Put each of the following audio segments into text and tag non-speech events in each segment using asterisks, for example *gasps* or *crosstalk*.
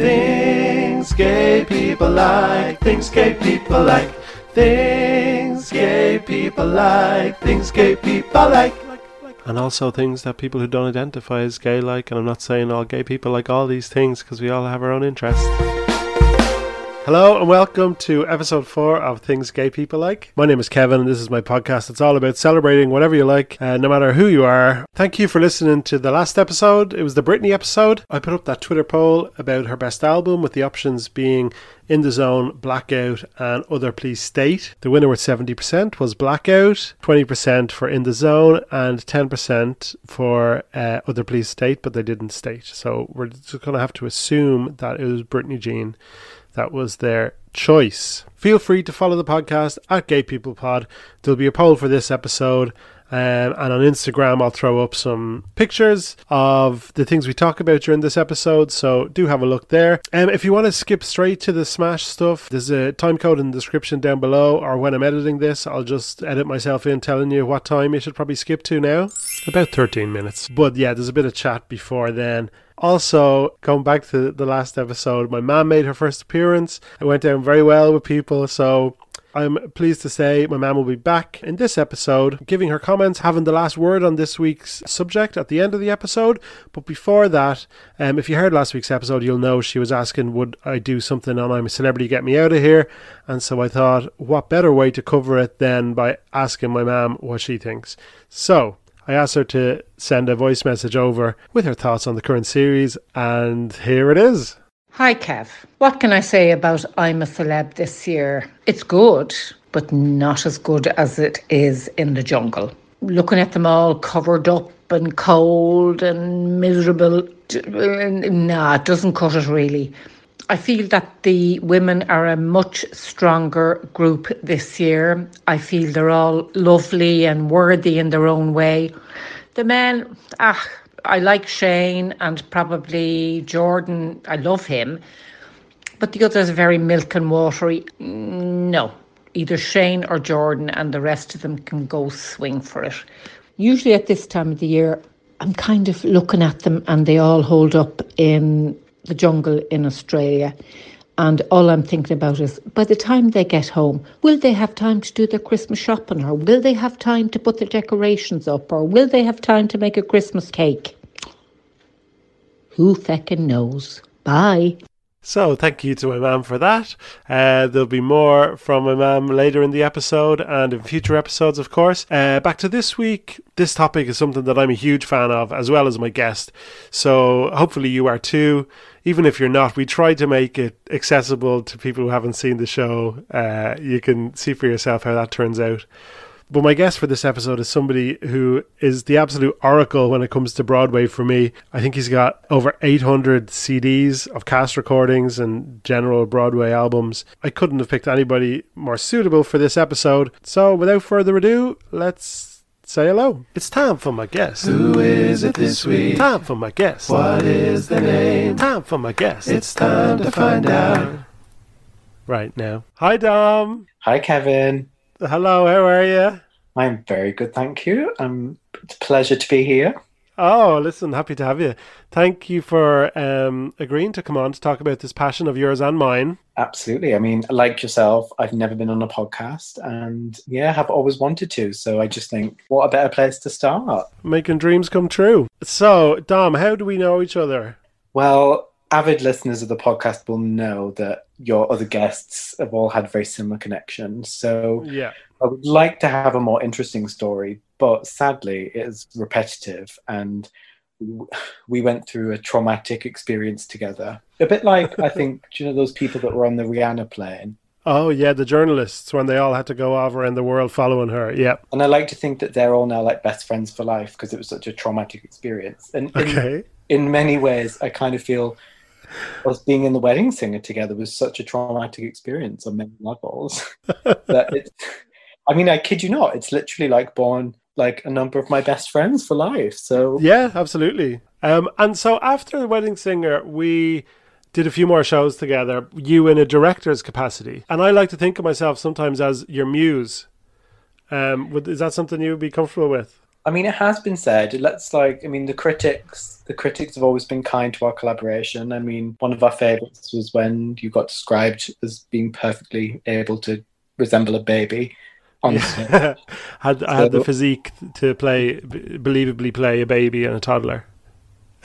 Things gay people like, things gay people like, things gay people like, things gay people like. And also things that people who don't identify as gay like, and I'm not saying all gay people like all these things because we all have our own interests. Hello and welcome to episode four of Things Gay People Like. My name is Kevin and this is my podcast. It's all about celebrating whatever you like, uh, no matter who you are. Thank you for listening to the last episode. It was the Britney episode. I put up that Twitter poll about her best album with the options being In the Zone, Blackout, and Other Please State. The winner with 70% was Blackout, 20% for In the Zone, and 10% for uh, Other Please State, but they didn't state. So we're just going to have to assume that it was Britney Jean that was their choice. Feel free to follow the podcast at Gay People Pod. There'll be a poll for this episode. Um, and on Instagram, I'll throw up some pictures of the things we talk about during this episode. So do have a look there. Um, if you want to skip straight to the Smash stuff, there's a time code in the description down below. Or when I'm editing this, I'll just edit myself in telling you what time you should probably skip to now. About 13 minutes. But yeah, there's a bit of chat before then. Also, going back to the last episode, my mom made her first appearance. It went down very well with people, so I'm pleased to say my mom will be back in this episode, giving her comments, having the last word on this week's subject at the end of the episode. But before that, um, if you heard last week's episode, you'll know she was asking, Would I do something on I'm a Celebrity Get Me Out of Here? And so I thought, what better way to cover it than by asking my mom what she thinks? So I asked her to send a voice message over with her thoughts on the current series, and here it is. Hi, Kev. What can I say about I'm a Celeb this year? It's good, but not as good as it is in the jungle. Looking at them all covered up and cold and miserable, nah, it doesn't cut it really. I feel that the women are a much stronger group this year. I feel they're all lovely and worthy in their own way. The men, ah, I like Shane and probably Jordan. I love him. But the others are very milk and watery. No, either Shane or Jordan, and the rest of them can go swing for it. Usually at this time of the year, I'm kind of looking at them and they all hold up in the jungle in Australia. And all I'm thinking about is by the time they get home, will they have time to do their Christmas shopping? Or will they have time to put the decorations up? Or will they have time to make a Christmas cake? Who feckin' knows? Bye. So, thank you to my mum for that. Uh, there'll be more from my mum later in the episode and in future episodes, of course. Uh, back to this week. This topic is something that I'm a huge fan of, as well as my guest. So, hopefully, you are too. Even if you're not, we try to make it accessible to people who haven't seen the show. Uh, you can see for yourself how that turns out. But my guest for this episode is somebody who is the absolute oracle when it comes to Broadway for me. I think he's got over 800 CDs of cast recordings and general Broadway albums. I couldn't have picked anybody more suitable for this episode. So without further ado, let's say hello. It's time for my guest. Who is it this week? Time for my guest. What is the name? Time for my guest. It's time to find out. Right now. Hi, Dom. Hi, Kevin. Hello, how are you? I'm very good, thank you. Um, it's a pleasure to be here. Oh, listen, happy to have you. Thank you for um, agreeing to come on to talk about this passion of yours and mine. Absolutely. I mean, like yourself, I've never been on a podcast and yeah, have always wanted to. So I just think, what a better place to start? Making dreams come true. So, Dom, how do we know each other? Well, avid listeners of the podcast will know that your other guests have all had very similar connections. So, yeah. I would like to have a more interesting story, but sadly, it is repetitive and we went through a traumatic experience together. A bit like, I think, *laughs* you know those people that were on the Rihanna plane? Oh, yeah, the journalists when they all had to go over in the world following her. Yeah. And I like to think that they're all now like best friends for life because it was such a traumatic experience. And okay. in, in many ways, I kind of feel us being in the wedding singer together was such a traumatic experience on many levels *laughs* that it I mean, I kid you not, it's literally like born like a number of my best friends for life. So yeah, absolutely. Um, and so after the wedding singer, we did a few more shows together. You in a director's capacity, and I like to think of myself sometimes as your muse. Um, is that something you would be comfortable with? I mean, it has been said. Let's like, I mean, the critics, the critics have always been kind to our collaboration. I mean, one of our favorites was when you got described as being perfectly able to resemble a baby. Yeah. *laughs* had I had the physique to play, believably play a baby and a toddler. *laughs*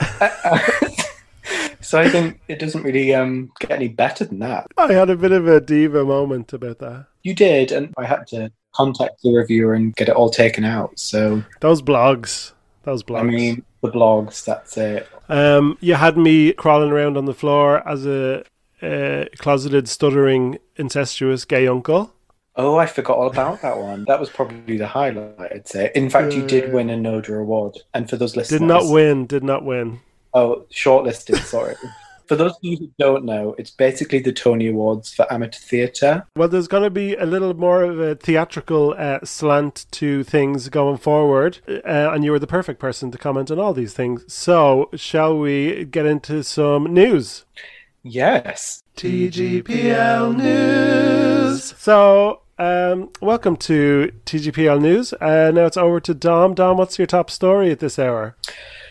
so I think it doesn't really um, get any better than that. I had a bit of a diva moment about that. You did, and I had to contact the reviewer and get it all taken out. So those blogs, those blogs. I mean, the blogs. That's it. Um, you had me crawling around on the floor as a uh, closeted, stuttering, incestuous gay uncle. Oh, I forgot all about that one. That was probably the highlight, I'd say. In fact, uh, you did win a NODA award. And for those listeners. Did not win, did not win. Oh, shortlisted, sorry. *laughs* for those of you who don't know, it's basically the Tony Awards for amateur theatre. Well, there's going to be a little more of a theatrical uh, slant to things going forward, uh, and you were the perfect person to comment on all these things. So, shall we get into some news? Yes. TGPL News. So, um, welcome to TGPL News. Uh, now it's over to Dom. Dom, what's your top story at this hour?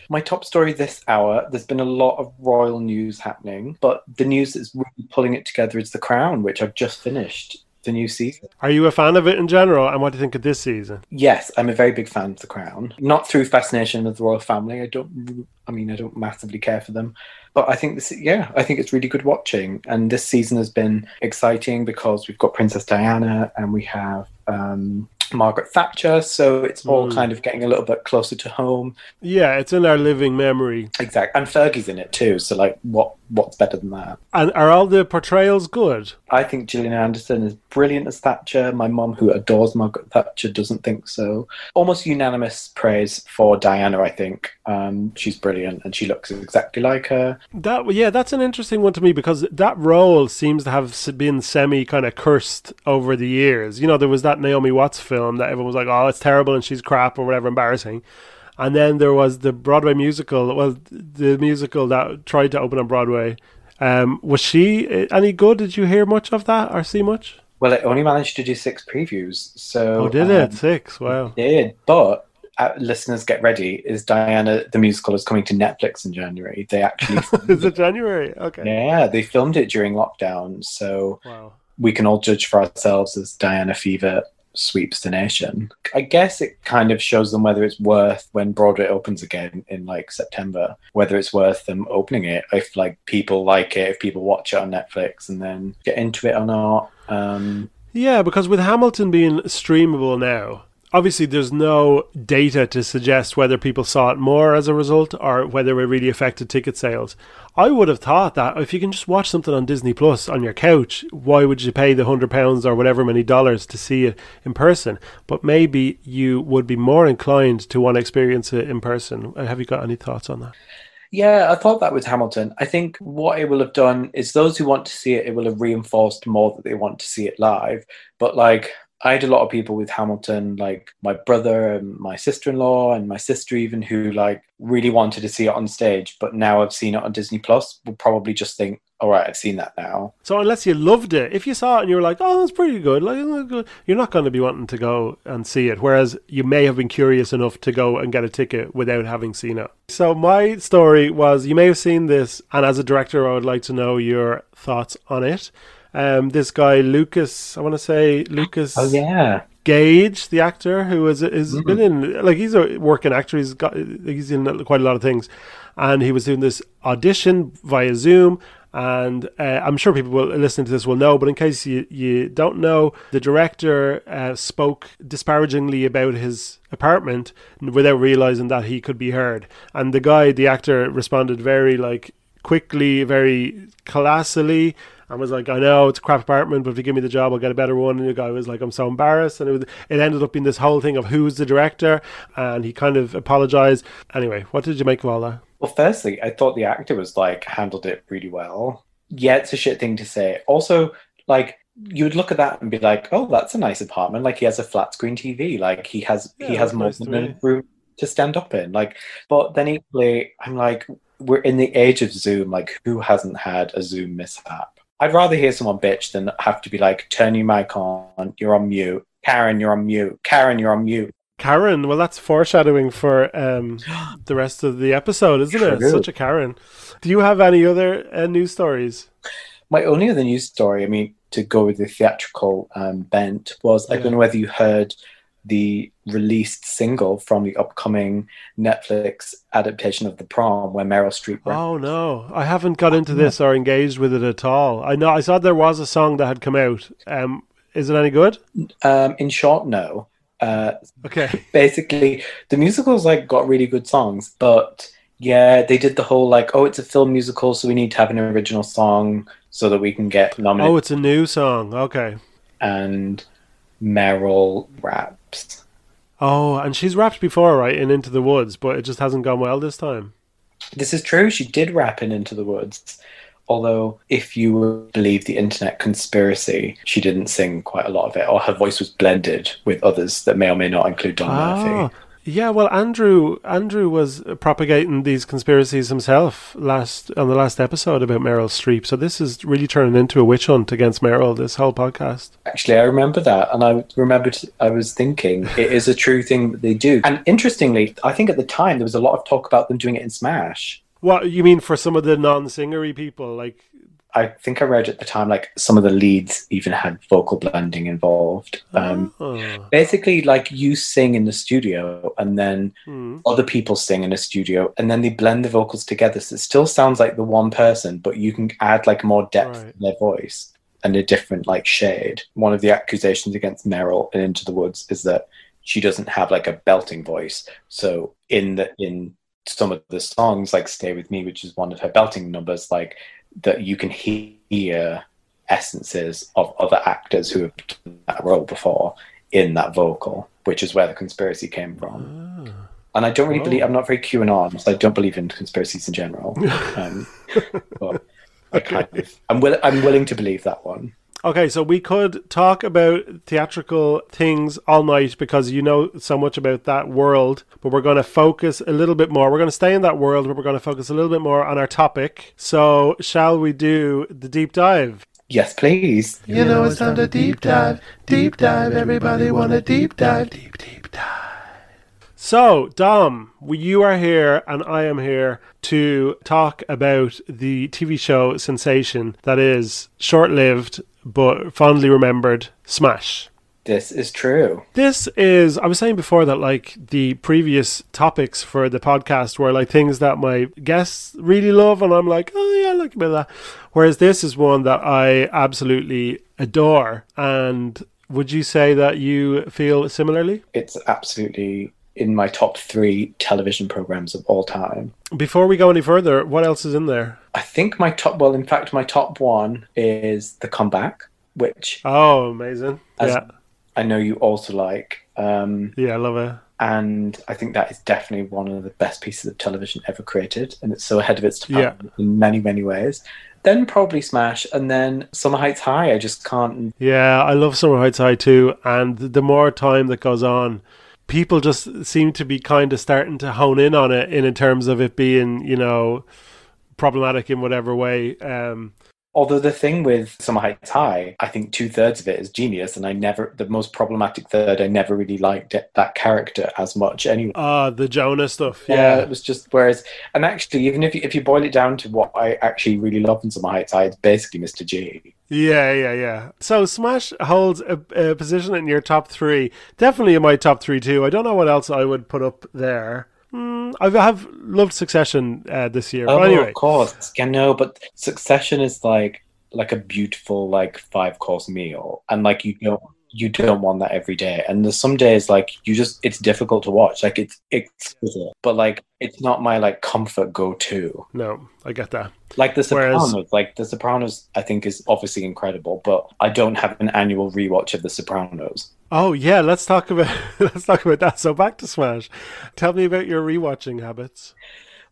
My top story this hour, there's been a lot of royal news happening, but the news that's really pulling it together is The Crown, which I've just finished the new season. Are you a fan of it in general, and what do you think of this season? Yes, I'm a very big fan of The Crown. Not through fascination of the royal family. I don't. I mean, I don't massively care for them, but I think this. Yeah, I think it's really good watching, and this season has been exciting because we've got Princess Diana and we have um, Margaret Thatcher, so it's all mm. kind of getting a little bit closer to home. Yeah, it's in our living memory. Exactly, and Fergie's in it too. So like, what what's better than that? And are all the portrayals good? I think Gillian Anderson is brilliant as Thatcher. My mum, who adores Margaret Thatcher, doesn't think so. Almost unanimous praise for Diana. I think um, she's brilliant, and she looks exactly like her. That yeah, that's an interesting one to me because that role seems to have been semi kind of cursed over the years. You know, there was that Naomi Watts film that everyone was like, "Oh, it's terrible," and she's crap or whatever, embarrassing. And then there was the Broadway musical. Well, the musical that tried to open on Broadway. Um, was she eh, any good? Did you hear much of that or see much? Well, it only managed to do six previews. So oh, did um, it six? Wow, it did. But uh, listeners, get ready. Is Diana the musical is coming to Netflix in January? They actually *laughs* is it January? Okay. Yeah, they filmed it during lockdown, so wow. we can all judge for ourselves as Diana Fever sweeps the nation. I guess it kind of shows them whether it's worth when Broadway opens again in like September, whether it's worth them opening it if like people like it, if people watch it on Netflix and then get into it or not. Um, yeah, because with Hamilton being streamable now, obviously there's no data to suggest whether people saw it more as a result or whether it really affected ticket sales. I would have thought that if you can just watch something on Disney Plus on your couch, why would you pay the hundred pounds or whatever many dollars to see it in person? But maybe you would be more inclined to want to experience it in person. Uh, have you got any thoughts on that? Yeah, I thought that with Hamilton. I think what it will have done is those who want to see it, it will have reinforced more that they want to see it live. But like I had a lot of people with Hamilton, like my brother and my sister in law and my sister, even who like really wanted to see it on stage, but now I've seen it on Disney Plus, will probably just think, all right, I've seen that now. So unless you loved it, if you saw it and you were like, oh, that's pretty good, like oh, you're not going to be wanting to go and see it. Whereas you may have been curious enough to go and get a ticket without having seen it. So my story was, you may have seen this, and as a director, I would like to know your thoughts on it. Um, this guy Lucas, I want to say Lucas. Oh yeah. Gage, the actor who is is mm. been in like he's a working actor. He's got he's in quite a lot of things, and he was doing this audition via Zoom. And uh, I'm sure people will listening to this will know, but in case you, you don't know, the director uh, spoke disparagingly about his apartment without realizing that he could be heard. And the guy, the actor, responded very like quickly, very classily, and was like, I know it's a crap apartment, but if you give me the job, I'll get a better one. And the guy was like, I'm so embarrassed. And it, was, it ended up being this whole thing of who's the director. And he kind of apologized. Anyway, what did you make of all that? Well, firstly, I thought the actor was like handled it really well. Yeah, it's a shit thing to say. Also, like, you would look at that and be like, "Oh, that's a nice apartment. Like he has a flat screen TV. Like he has yeah, he has more nice than room to stand up in. Like, but then equally, I'm like, we're in the age of Zoom. Like, who hasn't had a Zoom mishap? I'd rather hear someone bitch than have to be like, turn your mic on, you're on mute. Karen, you're on mute. Karen, you're on mute. Karen. Well, that's foreshadowing for um, *gasps* the rest of the episode, isn't True. it? Such a Karen. Do you have any other uh, news stories? My only other news story, I mean, to go with the theatrical um, bent, was yeah. I don't know whether you heard the released single from the upcoming Netflix adaptation of The Prom, where Meryl Streep. Oh no, I haven't got into this or engaged with it at all. I know I saw there was a song that had come out. Um, is it any good? Um, in short, no. Uh, okay. *laughs* Basically, the musicals like got really good songs, but yeah, they did the whole like, oh, it's a film musical, so we need to have an original song so that we can get nominated. Oh, it's a new song. Okay. And Meryl raps. Oh, and she's rapped before, right? In Into the Woods, but it just hasn't gone well this time. This is true. She did rap in Into the Woods. Although, if you believe the internet conspiracy, she didn't sing quite a lot of it, or her voice was blended with others that may or may not include Don oh, Murphy. Ah, Yeah, well, Andrew Andrew was propagating these conspiracies himself last on the last episode about Meryl Streep. So this is really turning into a witch hunt against Meryl. This whole podcast. Actually, I remember that, and I remembered I was thinking it is a true thing that they do. And interestingly, I think at the time there was a lot of talk about them doing it in Smash. What you mean for some of the non-singery people, like I think I read at the time like some of the leads even had vocal blending involved. Um, oh. Basically, like you sing in the studio and then mm. other people sing in a studio and then they blend the vocals together. So it still sounds like the one person, but you can add like more depth right. in their voice and a different like shade. One of the accusations against Meryl in Into the Woods is that she doesn't have like a belting voice. So in the in some of the songs like Stay With Me, which is one of her belting numbers, like that you can hear essences of other actors who have done that role before in that vocal, which is where the conspiracy came from. Ah. And I don't really believe, I'm not very QAnon, so I don't believe in conspiracies in general. *laughs* Um, but I kind of, I'm, will, I'm willing to believe that one. Okay, so we could talk about theatrical things all night because you know so much about that world, but we're going to focus a little bit more. We're going to stay in that world, but we're going to focus a little bit more on our topic. So, shall we do the deep dive? Yes, please. You know it's time to deep dive, deep dive. Everybody want a deep dive, deep, deep dive. So, Dom, you are here and I am here to talk about the TV show sensation that is short lived but fondly remembered Smash. This is true. This is, I was saying before that like the previous topics for the podcast were like things that my guests really love, and I'm like, oh yeah, I like a bit of that. Whereas this is one that I absolutely adore. And would you say that you feel similarly? It's absolutely in my top three television programs of all time. Before we go any further, what else is in there? I think my top, well, in fact, my top one is The Comeback, which. Oh, amazing. Yeah. I know you also like. Um, yeah, I love it. And I think that is definitely one of the best pieces of television ever created. And it's so ahead of its time yeah. in many, many ways then probably Smash, and then Summer Heights High. I just can't. Yeah, I love Summer Heights High too. And the more time that goes on, people just seem to be kind of starting to hone in on it in, in terms of it being, you know, problematic in whatever way. Um, Although the thing with Summer Heights High, I think two thirds of it is genius, and I never the most problematic third. I never really liked it, that character as much. Anyway, ah, uh, the Jonah stuff. Yeah. yeah. it was just whereas, and actually, even if you, if you boil it down to what I actually really love in Summer Heights High, it's basically Mr. G. Yeah, yeah, yeah. So Smash holds a, a position in your top three, definitely in my top three too. I don't know what else I would put up there. Mm, I have loved Succession uh, this year. Oh, anyway. of course. Yeah, no, but Succession is like like a beautiful like five course meal, and like you don't you don't want that every day. And there's some days like you just it's difficult to watch. Like it's exquisite, but like it's not my like comfort go to. No, I get that. Like The Sopranos, Whereas... like The Sopranos, I think is obviously incredible, but I don't have an annual rewatch of The Sopranos. Oh yeah, let's talk about *laughs* let's talk about that. So back to Smash. Tell me about your rewatching habits.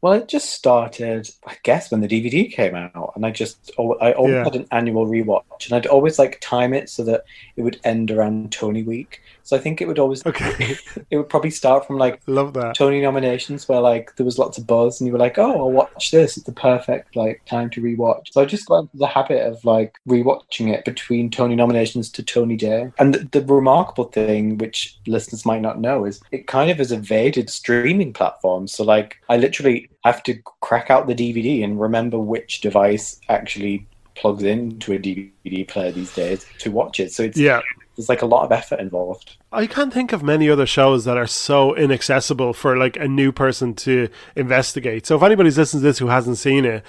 Well, it just started, I guess, when the DVD came out, and I just I always Yeah. had an annual rewatch, and I'd always like time it so that it would end around Tony week. So I think it would always Okay, *laughs* it would probably start from like love that. Tony nominations where like there was lots of buzz, and you were like, "Oh, I'll watch this. It's the perfect like time to rewatch." So I just got into the habit of like rewatching it between Tony nominations to Tony Day. And the, the remarkable thing, which listeners might not know, is it kind of has evaded streaming platforms. So like I literally have to crack out the DVD and remember which device actually plugs into a DVD player these days to watch it. So it's Yeah. There's like a lot of effort involved. I can't think of many other shows that are so inaccessible for like a new person to investigate. So if anybody's listening to this who hasn't seen it,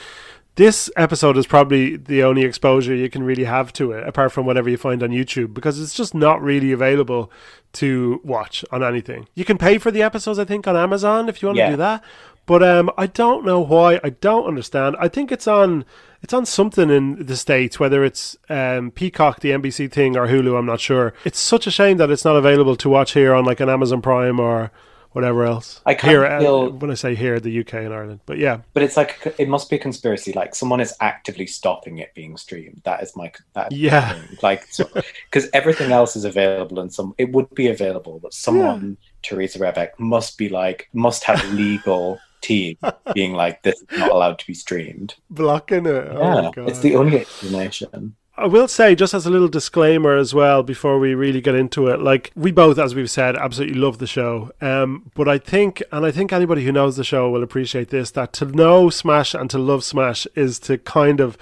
this episode is probably the only exposure you can really have to it, apart from whatever you find on YouTube, because it's just not really available to watch on anything. You can pay for the episodes, I think, on Amazon if you want Yeah. to do that. But um, I don't know why. I don't understand. I think it's on it's on something in the states, whether it's um, Peacock, the NBC thing, or Hulu. I'm not sure. It's such a shame that it's not available to watch here on like an Amazon Prime or whatever else. I kinda here uh, feel- when I say here, the UK and Ireland. But yeah, But it's like it must be a conspiracy. Like someone is actively stopping it being streamed. That is my that is Yeah. like because everything else is available and some it would be available, but someone Teresa Rebeck must be like must have legal team being like this is not allowed to be streamed. blocking it. Oh yeah, god! it's the only explanation. I will say, just as a little disclaimer as well, before we really get into it, like we both, as we've said, absolutely love the show. Um, but I think, and I think anybody who knows the show will appreciate this, that to know Smash and to love Smash is to kind of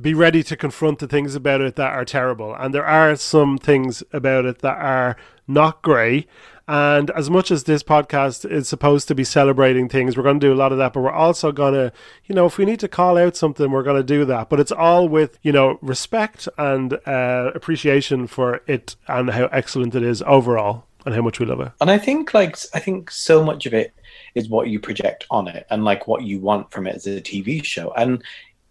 be ready to confront the things about it that are terrible. And there are some things about it that are not grey. And as much as this podcast is supposed to be celebrating things, we're going to do a lot of that, but we're also going to, you know, if we need to call out something, we're going to do that. But it's all with, you know, respect and uh, appreciation for it and how excellent it is overall and how much we love it. And I think like I think so much of it is what you project on it and like what you want from it as a TV show. And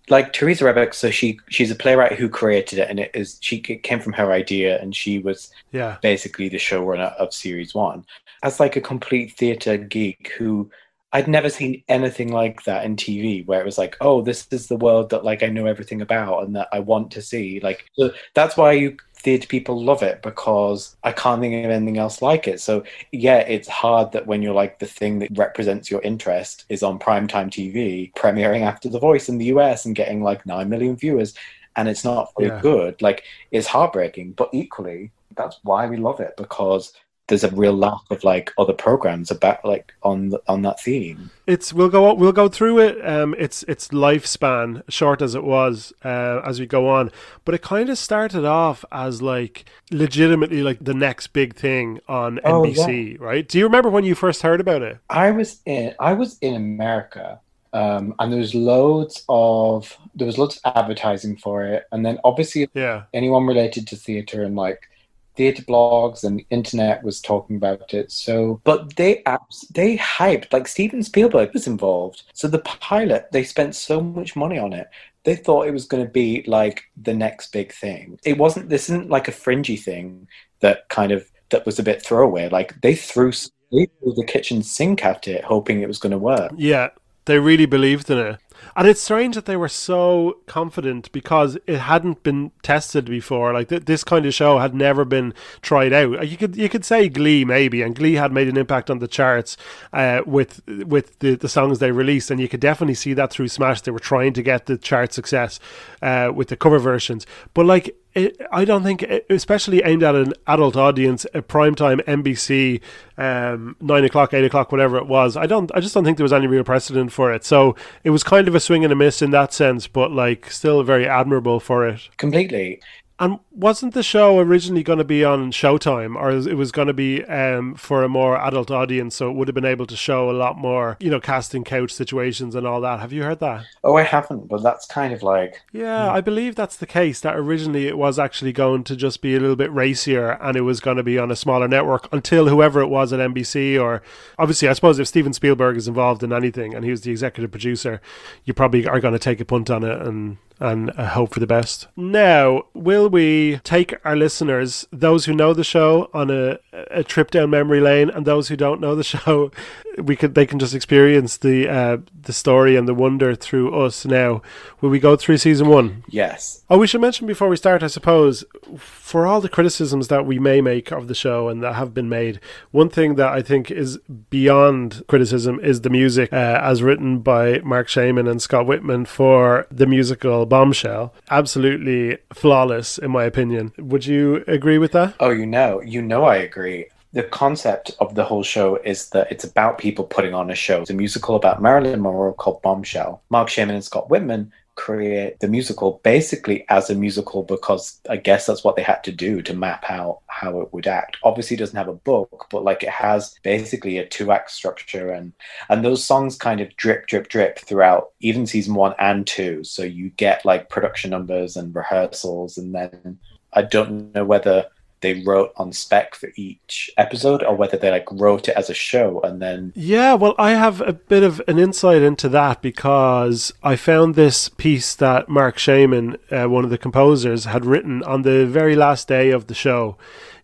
like Teresa Rebeck, so she she's a playwright who created it, and it is she it came from her idea, and she was Yeah. basically the showrunner of series one. As like a complete theatre geek who I'd never seen anything like that in TV, where it was like, oh, this is the world that like I know everything about and that I want to see. Like so that's why you theatre people love it because I can't think of anything else like it. So yeah, it's hard that when you're like the thing that represents your interest is on primetime TV, premiering after The Voice in the US and getting like nine million viewers, and it's not very Yeah. good. Like it's heartbreaking, but equally that's why we love it because there's a real lack of like other programs about like on on that theme. It's we'll go we'll go through it. Um, its its lifespan, short as it was, uh, as we go on. But it kind of started off as like legitimately like the next big thing on Oh, NBC, right? Do you remember when you first heard about it? I was in I was in America. Um, and there was loads of there was loads of advertising for it, and then obviously Yeah, anyone related to theater and like theater blogs and internet was talking about it. So, but they apps they hyped like Steven Spielberg was involved. So the pilot they spent so much money on it. They thought it was going to be like the next big thing. It wasn't. This isn't like a fringy thing that kind of that was a bit throwaway. Like they threw they threw the kitchen sink at it, hoping it was going to work. yeah. They really believed in it. And it's strange that they were so confident because it hadn't been tested before. Like th- this kind of show had never been tried out. You could you could say Glee maybe, and Glee had made an impact on the charts uh, with with the, the songs they released, and you could definitely see that through Smash. They were trying to get the chart success uh, with the cover versions, but like. It, I don't think, especially aimed at an adult audience, a primetime NBC, um, nine o'clock, eight o'clock, whatever it was. I don't, I just don't think there was any real precedent for it. So it was kind of a swing and a miss in that sense, but like still very admirable for it. Completely. And wasn't the show originally going to be on Showtime, or it was going to be um, for a more adult audience? So it would have been able to show a lot more, you know, casting couch situations and all that. Have you heard that? Oh, I haven't, but that's kind of like Yeah, I believe that's the case. That originally it was actually going to just be a little bit racier, and it was going to be on a smaller network until whoever it was at NBC, or obviously, I suppose if Steven Spielberg is involved in anything and he was the executive producer, you probably are going to take a punt on it and and hope for the best. Now, will we take our listeners, those who know the show, on a, a trip down memory lane, and those who don't know the *laughs* show, we could they can just experience the uh, the story and the wonder through us. Now, will we go through season one? Yes. Oh, we should mention before we start, I suppose, for all the criticisms that we may make of the show and that have been made, one thing that I think is beyond criticism is the music, uh, as written by Marc Shaiman and Scott Wittman for the musical Bombshell. Absolutely flawless, in my opinion. Would you agree with that? Oh, you know, you know, I agree. The concept of the whole show is that it's about people putting on a show. It's a musical about Marilyn Monroe called Bombshell. Marc Shaiman and Scott Wittman create the musical basically as a musical because I guess that's what they had to do to map out how it would act. Obviously, doesn't have a book, but like it has basically a two act structure, and and those songs kind of drip, drip, drip throughout even season one and two. So you get like production numbers and rehearsals, and then I don't know whether they wrote on spec for each episode or whether they like wrote it as a show and then yeah well i have a bit of an insight into that because i found this piece that marc shaiman uh, one of the composers had written on the very last day of the show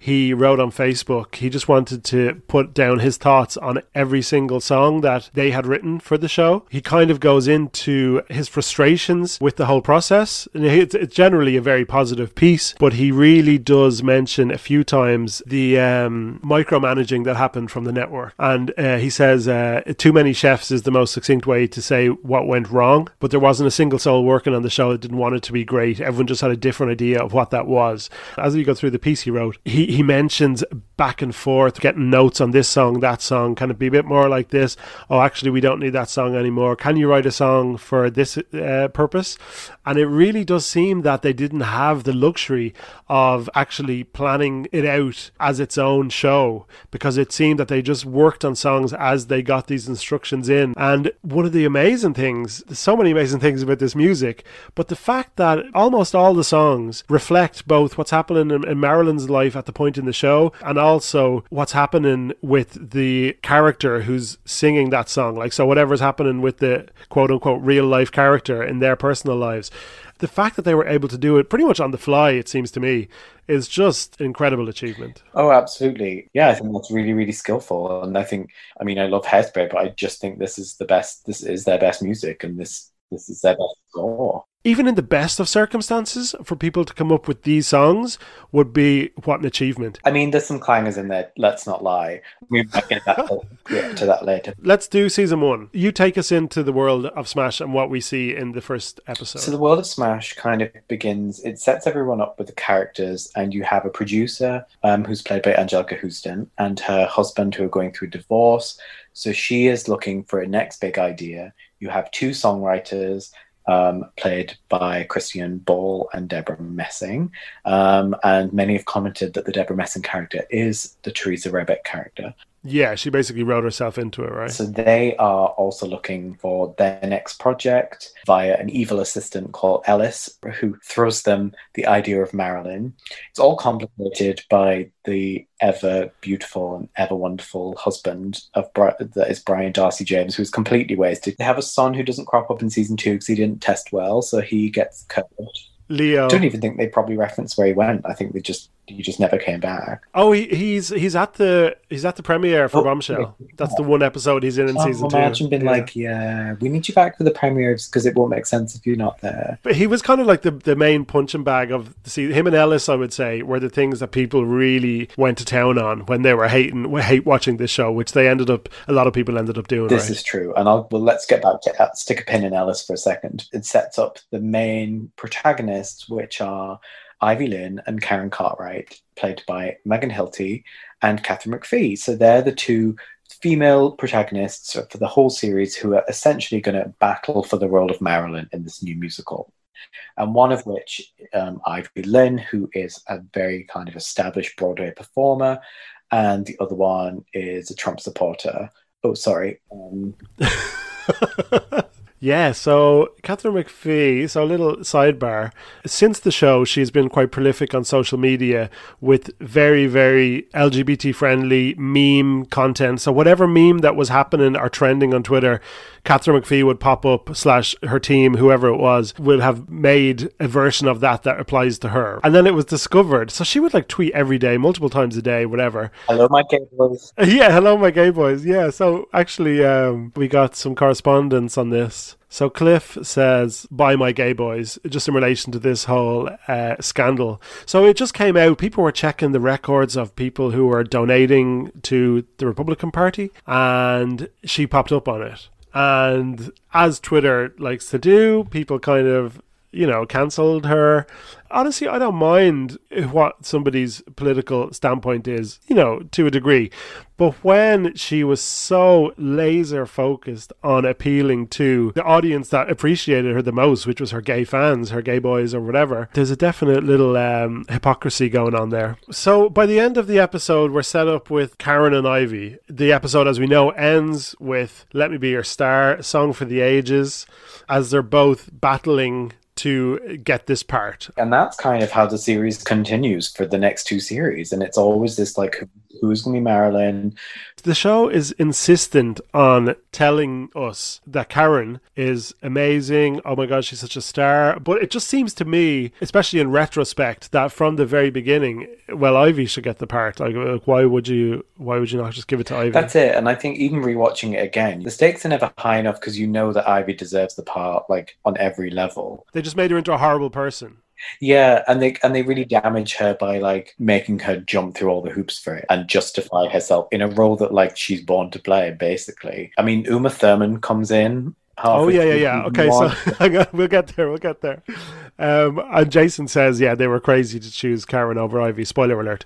he wrote on Facebook. He just wanted to put down his thoughts on every single song that they had written for the show. He kind of goes into his frustrations with the whole process. And it's, it's generally a very positive piece, but he really does mention a few times the um, micromanaging that happened from the network. And uh, he says, uh, too many chefs is the most succinct way to say what went wrong, but there wasn't a single soul working on the show that didn't want it to be great. Everyone just had a different idea of what that was. As we go through the piece he wrote, he, he mentions back and forth, getting notes on this song, that song. Can it be a bit more like this? Oh, actually, we don't need that song anymore. Can you write a song for this uh, purpose? And it really does seem that they didn't have the luxury of actually planning it out as its own show because it seemed that they just worked on songs as they got these instructions in. And one of the amazing things, there's so many amazing things about this music, but the fact that almost all the songs reflect both what's happening in, in Marilyn's life at the point in the show and also what's happening with the character who's singing that song. Like, so whatever's happening with the quote unquote real life character in their personal lives the fact that they were able to do it pretty much on the fly, it seems to me, is just incredible achievement. Oh, absolutely. Yeah, I think that's really, really skillful. And I think, I mean, I love Hairspray, but I just think this is the best, this is their best music and this, this is their best score even in the best of circumstances, for people to come up with these songs would be what an achievement. I mean, there's some clangers in there. Let's not lie. We might get that to, *laughs* to that later. Let's do season one. You take us into the world of Smash and what we see in the first episode. So the world of Smash kind of begins. It sets everyone up with the characters, and you have a producer um, who's played by Anjelica Huston, and her husband who are going through divorce. So she is looking for a next big idea. You have two songwriters um, played by Christian Borle and Debra Messing. Um, and many have commented that the Debra Messing character is the Teresa Rebeck character. Yeah, she basically wrote herself into it, right? So they are also looking for their next project via an evil assistant called Ellis, who throws them the idea of Marilyn. It's all complicated by the ever beautiful and ever wonderful husband of Bri- that is Brian Darcy James, who's completely wasted. They have a son who doesn't crop up in season two because he didn't test well, so he gets cut. Leo. I don't even think they probably reference where he went. I think they just he just never came back. Oh, he, he's he's at the he's at the premiere for oh, Bombshell. That's the one episode he's in in season two. Imagine being yeah. like, yeah, we need you back for the premiere because it won't make sense if you're not there. But he was kind of like the the main punching bag of the season. Him and Ellis, I would say, were the things that people really went to town on when they were hating hate watching this show, which they ended up a lot of people ended up doing. This right? is true, and I'll well let's get back to uh, stick a pin in Ellis for a second. It sets up the main protagonists, which are Ivy Lynn and Karen Cartwright, played by Megan Hilty and Katharine McPhee. So they're the two female protagonists for the whole series who are essentially going to battle for the role of Marilyn in this new musical. And one of which, um, Ivy Lynn, who is a very kind of established Broadway performer, and the other one is a Trump supporter. Oh, sorry. Um, *laughs* Yeah, so Katharine McPhee, so a little sidebar. Since the show, she's been quite prolific on social media with very, very LGBT friendly meme content. So, whatever meme that was happening or trending on Twitter, Katharine McPhee would pop up, slash her team, whoever it was, will have made a version of that that applies to her. And then it was discovered. So, she would like tweet every day, multiple times a day, whatever. Hello, my gay boys. *laughs* Yeah, hello, my gay boys. Yeah, so actually, um, we got some correspondence on this. So Cliff says, "Buy my gay boys," just in relation to this whole uh, scandal. So it just came out. People were checking the records of people who were donating to the Republican Party, and she popped up on it. And as Twitter likes to do, people kind of you know, cancelled her. Honestly, I don't mind what somebody's political standpoint is, you know, to a degree. But when she was so laser focused on appealing to the audience that appreciated her the most, which was her gay fans, her gay boys, or whatever, there's a definite little um, hypocrisy going on there. So by the end of the episode, we're set up with Karen and Ivy. The episode, as we know, ends with Let Me Be Your Star, Song for the Ages, as they're both battling to get this part. And that's kind of how the series continues for the next two series. And it's always this like, who's going to be Marilyn? The show is insistent on telling us that Karen is amazing. Oh my God, she's such a star. But it just seems to me, especially in retrospect, that from the very beginning, well, Ivy should get the part. Like, why would you? Why would you not just give it to Ivy? That's it. And I think even rewatching it again, the stakes are never high enough because you know that Ivy deserves the part, like on every level. They just made her into a horrible person. Yeah, and they and they really damage her by like making her jump through all the hoops for it and justify herself in a role that like she's born to play. Basically, I mean, Uma Thurman comes in. Oh yeah, yeah, yeah. Okay, so *laughs* we'll get there. We'll get there. Um, and Jason says, yeah, they were crazy to choose Karen over Ivy. Spoiler alert.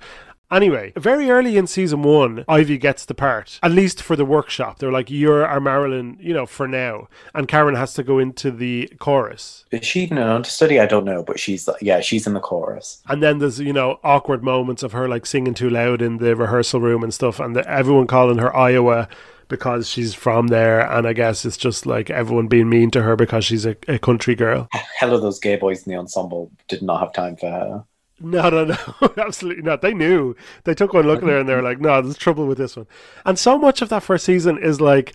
Anyway, very early in season one, Ivy gets the part, at least for the workshop. They're like, You're our Marilyn, you know, for now. And Karen has to go into the chorus. Is she even an understudy? I don't know, but she's, yeah, she's in the chorus. And then there's, you know, awkward moments of her like singing too loud in the rehearsal room and stuff, and the, everyone calling her Iowa because she's from there, and I guess it's just like everyone being mean to her because she's a, a country girl. *laughs* Hell of those gay boys in the ensemble did not have time for her. No, no, no, *laughs* absolutely not. They knew. They took one look at her and they were like, no, there's trouble with this one. And so much of that first season is like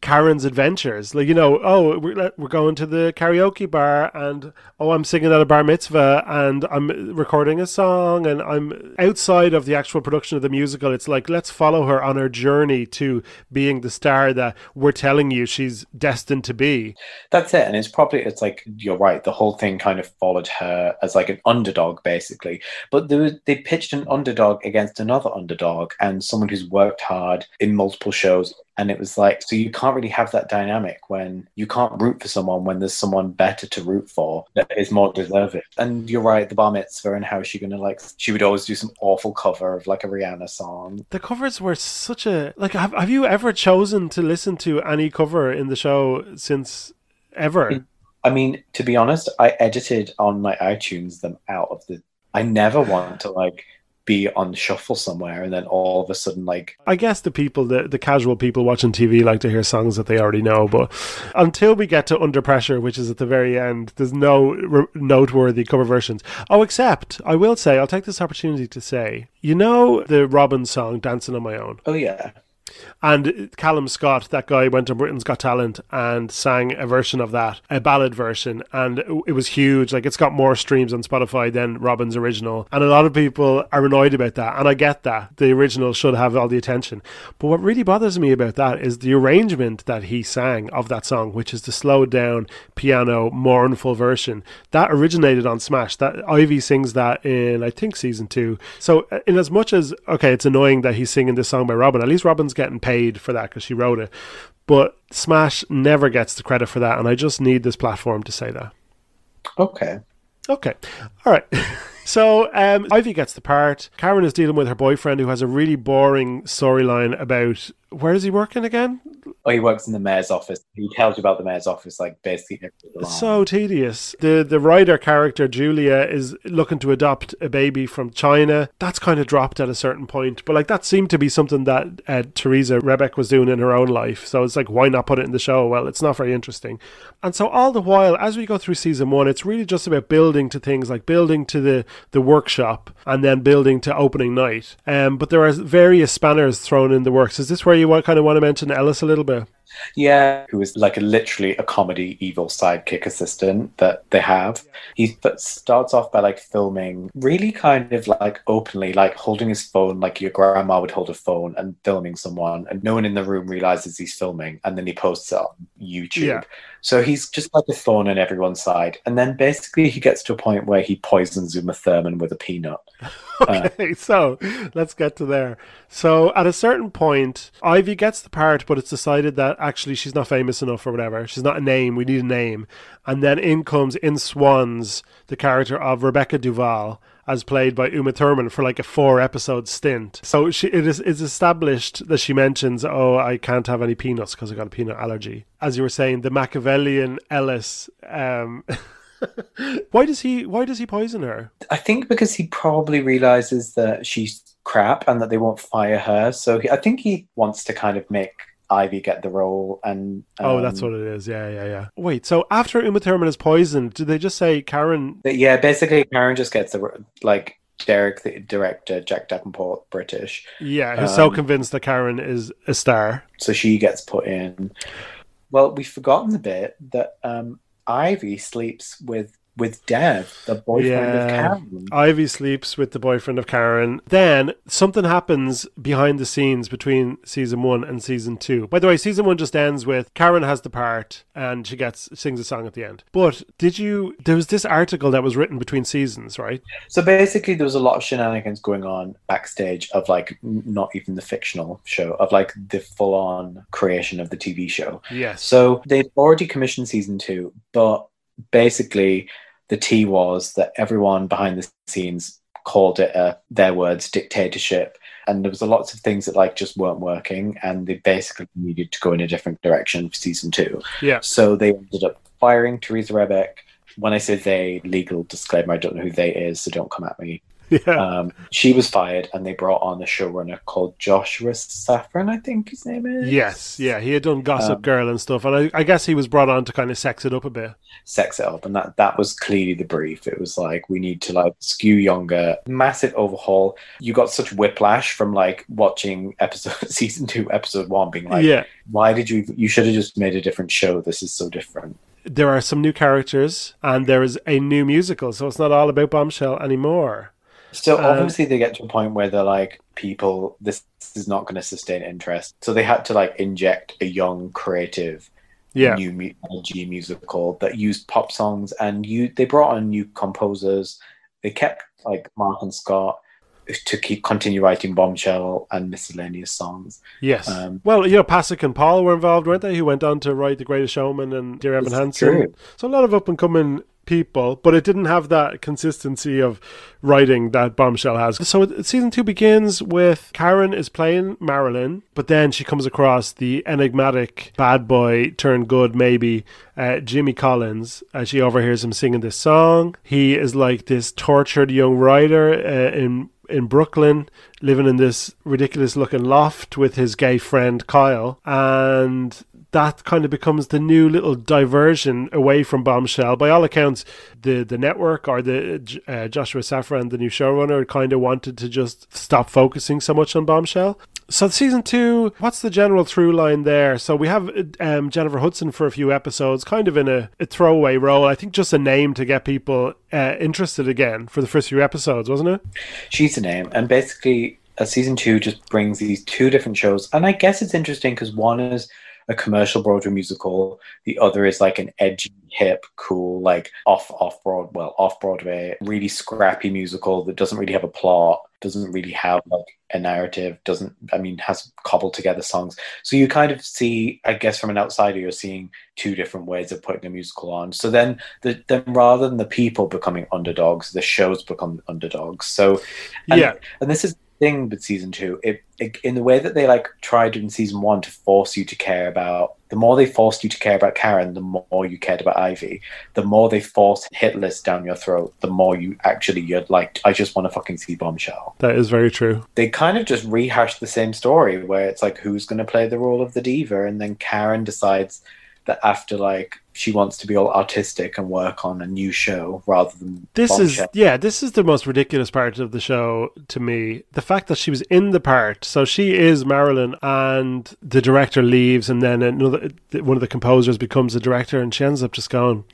Karen's adventures. Like, you know, oh, we're, we're going to the karaoke bar and, oh, I'm singing at a bar mitzvah and I'm recording a song and I'm outside of the actual production of the musical. It's like, let's follow her on her journey to being the star that we're telling you she's destined to be. That's it. And it's probably, it's like, you're right. The whole thing kind of followed her as like an underdog, basically. But there was, they pitched an underdog against another underdog and someone who's worked hard in multiple shows and it was like so you can't really have that dynamic when you can't root for someone when there's someone better to root for that is more deserving. And you're right the bar mitzvah and how is she gonna like she would always do some awful cover of like a rihanna song. The covers were such a like have, have you ever chosen to listen to any cover in the show since ever? I mean to be honest i edited on my itunes them out of the i never want to like be on shuffle somewhere and then all of a sudden like i guess the people the, the casual people watching tv like to hear songs that they already know but until we get to under pressure which is at the very end there's no re- noteworthy cover versions. Oh except i will say i'll take this opportunity to say you know the robyn song dancing on my own? Oh yeah and Callum Scott, that guy, went on Britain's Got Talent and sang a version of that, a ballad version, and it was huge. Like it's got more streams on Spotify than Robyn's original, and a lot of people are annoyed about that, and I get that. The original should have all the attention, but what really bothers me about that is the arrangement that he sang of that song, which is the slowed down piano mournful version that originated on Smash. That Ivy sings that in I think season two. So uh, in as much as okay, it's annoying that he's singing this song by Robyn. At least Robyn's getting paid for that because she wrote it. But Smash never gets the credit for that, and I just need this platform to say that. Okay. Okay. All right. *laughs* So um, Ivy gets the part. Karen is dealing with her boyfriend who has a really boring storyline about where is he working again? oh, he works in the mayor's office. He tells you about the mayor's office, like basically every so tedious. The the writer character Julia is looking to adopt a baby from China. That's kind of dropped at a certain point, but like that seemed to be something that uh, Teresa Rebeck was doing in her own life. So it's like, why not put it in the show? Well, it's not very interesting. And so all the while, as we go through season one, it's really just about building to things like building to the the workshop and then building to opening night. Um, but there are various spanners thrown in the works. Is this where you want, kind of want to mention Ellis a little bit? Yeah, who is like a, literally a comedy evil sidekick assistant that they have. He starts off by like filming really kind of like openly, like holding his phone like your grandma would hold a phone and filming someone, and no one in the room realizes he's filming, and then he posts it on YouTube. Yeah. So he's just like a thorn in everyone's side. And then basically he gets to a point where he poisons Uma Thurman with a peanut. *laughs* okay, uh, so let's get to there. So at a certain point, Ivy gets the part, but it's decided that actually she's not famous enough or whatever. She's not a name. We need a name. And then in comes in Swans the character of Rebecca Duval. As played by Uma Thurman for like a four episode stint. So she, it is it's established that she mentions, Oh, I can't have any peanuts because I got a peanut allergy. As you were saying, the Machiavellian Ellis um, *laughs* why does he why does he poison her? I think because he probably realizes that she's crap and that they won't fire her. So he, I think he wants to kind of make Ivy get the role. And um, oh, that's what it is. Yeah, yeah, yeah. Wait, so after Uma Thurman is poisoned, do they just say Karen? Yeah, basically Karen just gets the like Derek, the director, Jack Davenport, British. Yeah, who's um, so Um, convinced that Karen is a star. So she gets put in. Well, we've forgotten the bit that um, Ivy sleeps with with Dev, the boyfriend of Karen. Ivy sleeps with the boyfriend of Karen. Then something happens behind the scenes between season one and season two. By the way, season one just ends with Karen has the part and she gets sings a song at the end. But did you? There was this article that was written between seasons, right? So basically, there was a lot of shenanigans going on backstage of like not even the fictional show, of like the full on creation of the TV show. Yes. So they'd already commissioned season two, but basically the tea was that everyone behind the scenes called it a their words dictatorship. And there was a lots of things that like just weren't working and they basically needed to go in a different direction for season two. Yeah. so they ended up firing theresa rebeck. When i say they legal disclaimer i don't know who they is so don't come at me *laughs* Yeah. um, she was fired and they brought on a showrunner called joshua safran i think his name is yes. Yeah. He had done Gossip Um, Girl and stuff, and I, I guess he was brought on to kind of sex it up a bit. sex it up and that that was clearly the brief it was like we need to like skew younger massive overhaul you got such whiplash from like watching episode *laughs* season two episode one being like yeah. why did you you should have just made a different show this is so different There are some new characters, and there is a new musical, so it's not all about Bombshell anymore. So Um, obviously they get to a point where they're like people this is not going to sustain interest so they had to like inject a young creative Yeah. new mu- energy musical that used pop songs and you they brought on new composers they kept like marc and scott to keep continue writing bombshell and miscellaneous songs Yes. Um, well, you know, Pasek and Paul were involved, weren't they? Who went on to write The Greatest Showman and Dear Evan Hansen. true. So a lot of up and coming people, but it didn't have that consistency of writing that Bombshell has. So season two begins with Karen is playing Marilyn, but then she comes across the enigmatic bad boy turned good, maybe uh, Jimmy Collins. As she overhears him singing this song, he is like this tortured young writer uh, in in Brooklyn, living in this ridiculous looking loft with his gay friend Kyle, and that kind of becomes the new little diversion away from Bombshell. By all accounts, the the network or the uh, Joshua Safran, the new showrunner, kind of wanted to just stop focusing so much on Bombshell. So season two, what's the general through line there? So we have um, Jennifer Hudson for a few episodes, kind of in a, a throwaway role. I think just a name to get people uh, interested again for the first few episodes, wasn't it? she's the name and basically uh, season two just brings these two different shows and i guess it's interesting because one is a commercial broadway musical. The other is like an edgy hip cool like off off broad well off broadway really scrappy musical that doesn't really have a plot doesn't really have like a narrative doesn't i mean has cobbled together songs. So you kind of see i guess from an outsider you're seeing two different ways of putting a musical on. So then the then rather than the people becoming underdogs the shows become underdogs. So and, Yeah. and this is thing with season two. It, it in the way that they like tried in season one to force you to care about. The more they forced you to care about Karen, the more you cared about Ivy. The more they forced hit down your throat, the more you actually you're like. I just want to fucking see Bombshell. That is very true. They kind of just rehashed the same story where it's like who's going to play the role of the diva, and then Karen decides that after like she wants to be all artistic and work on a new show rather than This Bombshell. is yeah, this is the most ridiculous part of the show to me. The fact that she was in the part, so she is Marilyn, and the director leaves, and then another one of the composers becomes the director, and she ends up just going,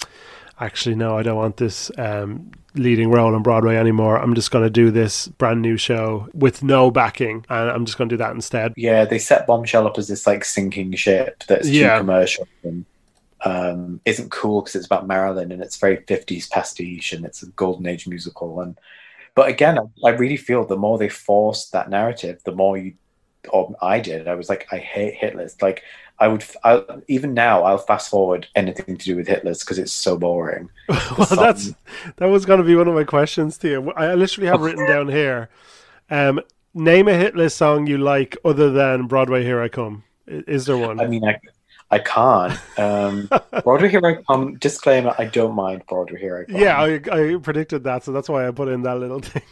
"Actually, no, I don't want this um, leading role on Broadway anymore. I'm just going to do this brand new show with no backing, and I'm just going to do that instead." yeah, they set Bombshell up as this like sinking ship that's Yeah. too commercial and um, isn't cool because it's about Marilyn and it's very 50s pastiche and it's a golden age musical. And but again, I, I really feel the more they forced that narrative, the more you or I did. I was like, I hate hit list. Like I would, I, even now, I'll fast forward anything to do with hit list because it's so boring. *laughs* well, that's that was going to be one of my questions to you. I literally have written down here. Um, name a Hitler song you like other than Broadway Here I Come. Is there one? I mean, I, I can't. Um, Broadway Here I Disclaimer: I don't mind Broadway Come. yeah, I, I predicted that, so that's why I put in that little *laughs* thing.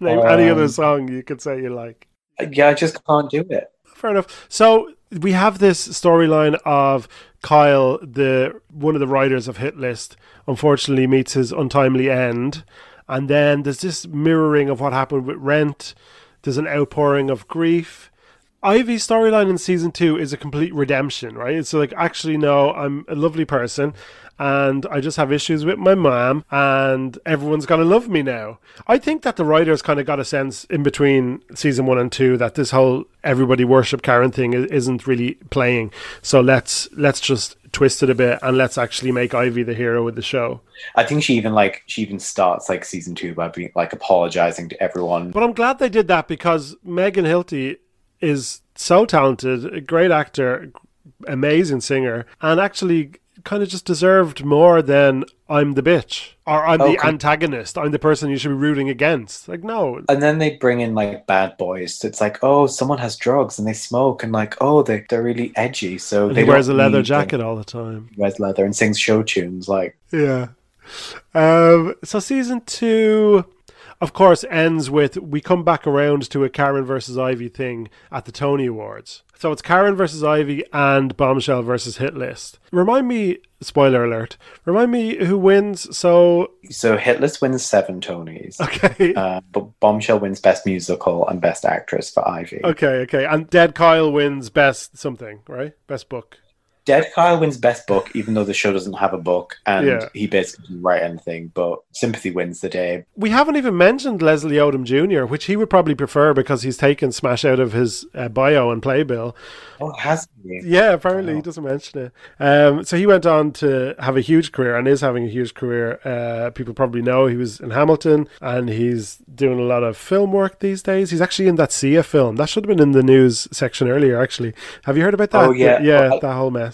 Name any other Um, song you could say you like. yeah, I just can't do it. Fair enough. So we have this storyline of Kyle, the one of the writers of Hit List, unfortunately meets his untimely end, and then there's this mirroring of what happened with Rent. There's an outpouring of grief. Ivy's storyline in season two is a complete redemption, right? It's like, actually, no, I'm a lovely person and I just have issues with my mom and everyone's going to love me now. I think that the writers kind of got a sense in between season one and two that this whole everybody worship Karen thing isn't really playing. So let's, let's just twist it a bit and let's actually make Ivy the hero of the show. I think she even like she even starts like season two by being like apologizing to everyone. But I'm glad they did that because Megan Hilty is so talented, a great actor, amazing singer, and actually kind of just deserved more than I'm the bitch or I'm the antagonist. I'm the person you should be rooting against. Like no, And then they bring in like bad boys. It's like, oh, someone has drugs and they smoke, and like, oh, they they're really edgy. So he they wears a leather jacket them. all the time. He wears leather and sings show tunes. Like, Yeah. Um, so season two, of course, ends with we come back around to a Karen versus Ivy thing at the Tony Awards. So it's Karen versus Ivy and Bombshell versus Hit List. Remind me, spoiler alert. Remind me who wins. So so Hit List wins seven Tonys, okay, uh, but Bombshell wins Best Musical and Best Actress for Ivy. okay, okay, and Dead Kyle wins best something, right? Best book. Dead Kyle wins Best Book, even though the show doesn't have a book, and Yeah. he basically didn't write anything. But Sympathy wins the day. We haven't even mentioned Leslie Odom Jr., which he would probably prefer because he's taken Smash out of his uh, bio and playbill. Oh, has he? Yeah, apparently he doesn't mention it. Um, so he went on to have a huge career and is having a huge career. Uh, people probably know he was in Hamilton and he's doing a lot of film work these days. He's actually in that Sia film. That should have been in the news section earlier, actually. Have you heard about that? Oh, yeah. Yeah, Oh, I- that whole mess.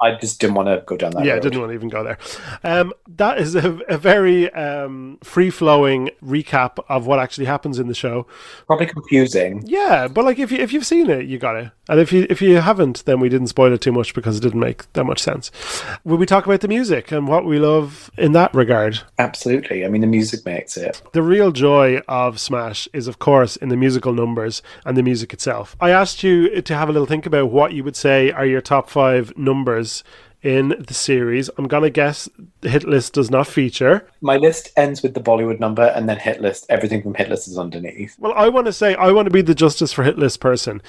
I just didn't want to go down that. yeah, I road. didn't want to even go there. Um, that is a, a very um, free flowing recap of what actually happens in the show. Probably confusing. Yeah, but like if you if you've seen it, you got it. And if you if you haven't, then we didn't spoil it too much because it didn't make that much sense. Will we talk about the music and what we love in that regard? Absolutely. I mean, the music makes it. The real joy of Smash is, of course, in the musical numbers and the music itself. I asked you to have a little think about what you would say are your top five numbers in the series. I'm gonna guess Hit List does not feature. My list ends with the Bollywood number, and then hit list. Everything from hit list is underneath. Well, I want to say I want to be the justice for hit list person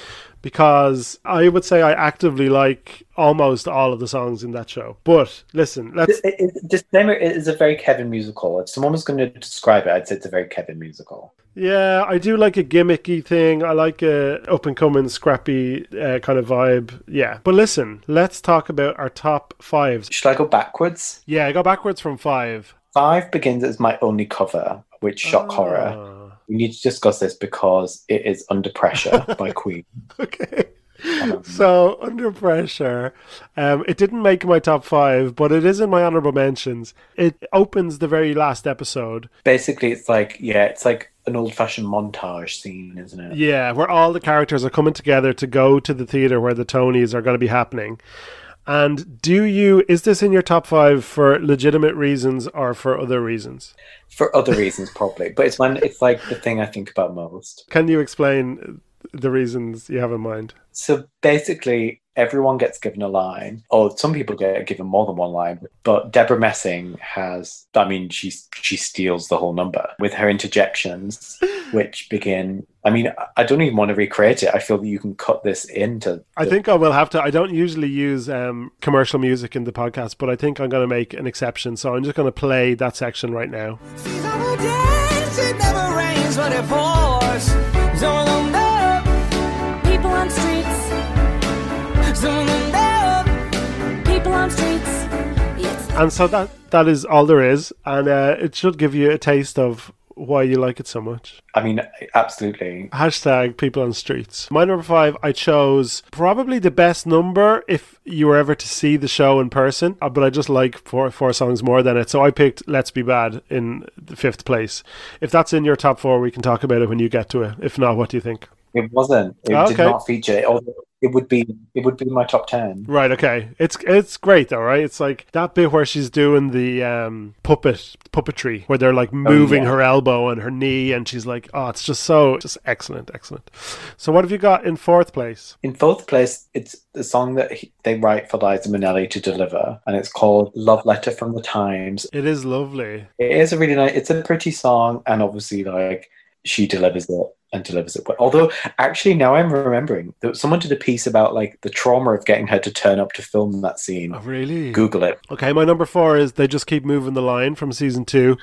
because I would say I actively like almost all of the songs in that show. But listen, let's It, it, disclaimer: It is a very Kevin musical. If someone was going to describe it, I'd say it's a very Kevin musical. Yeah, I do like a gimmicky thing. I like a up and coming scrappy uh, kind of vibe. Yeah, but listen, let's talk about our top fives. Should I go backwards? Yeah, I go backwards from five. Five begins as my only cover, which shock horror. Ah, We need to discuss this because it is Under Pressure by *laughs* Queen. Okay. Um, So under pressure, um, it didn't make my top five, but it is in my honorable mentions. It opens the very last episode, basically, it's like yeah, it's like an old-fashioned montage scene, isn't it? yeah, where all the characters are coming together to go to the theater where the Tonys are going to be happening. And do you is this in your top five for legitimate reasons or for other reasons? For other reasons, probably, but it's when it's like the thing I think about most. Can you explain the reasons you have in mind? So basically, everyone gets given a line, or some people get given more than one line. But Debra Messing has, I mean, she she steals the whole number with her interjections, *laughs* which begin. I mean, I don't even want to recreate it. I feel that you can cut this into. I think I will have to. I don't usually use um, commercial music in the podcast, but I think I'm going to make an exception. So I'm just going to play that section right now. And so that that is all there is, and uh, it should give you a taste of why you like it so much. I mean, absolutely. Hashtag people on streets. My number five, I chose probably the best number if you were ever to see the show in person, uh, but I just like four four songs more than it. So I picked "Let's Be Bad" in the fifth place. If that's in your top four, we can talk about it when you get to it. If not, what do you think? It wasn't. It Okay. did not feature. it, Although it would be. It would be my top ten. Right. Okay. It's it's great though, right? It's like that bit where she's doing the um, puppet puppetry, where they're like moving yeah. her elbow and her knee, and she's like, "Oh, it's just so just excellent, excellent." So, what have you got in fourth place? In fourth place, it's the song that he, they write for Liza Minnelli to deliver, and it's called "Love Letter from the Times." It is lovely. It is a really nice. It's a pretty song, and obviously, like she delivers it and delivers it well. Although, actually, now I'm remembering that someone did a piece about like the trauma of getting her to turn up to film that scene. Oh, really? Google it. Okay, my number four is they just keep moving the line from season two.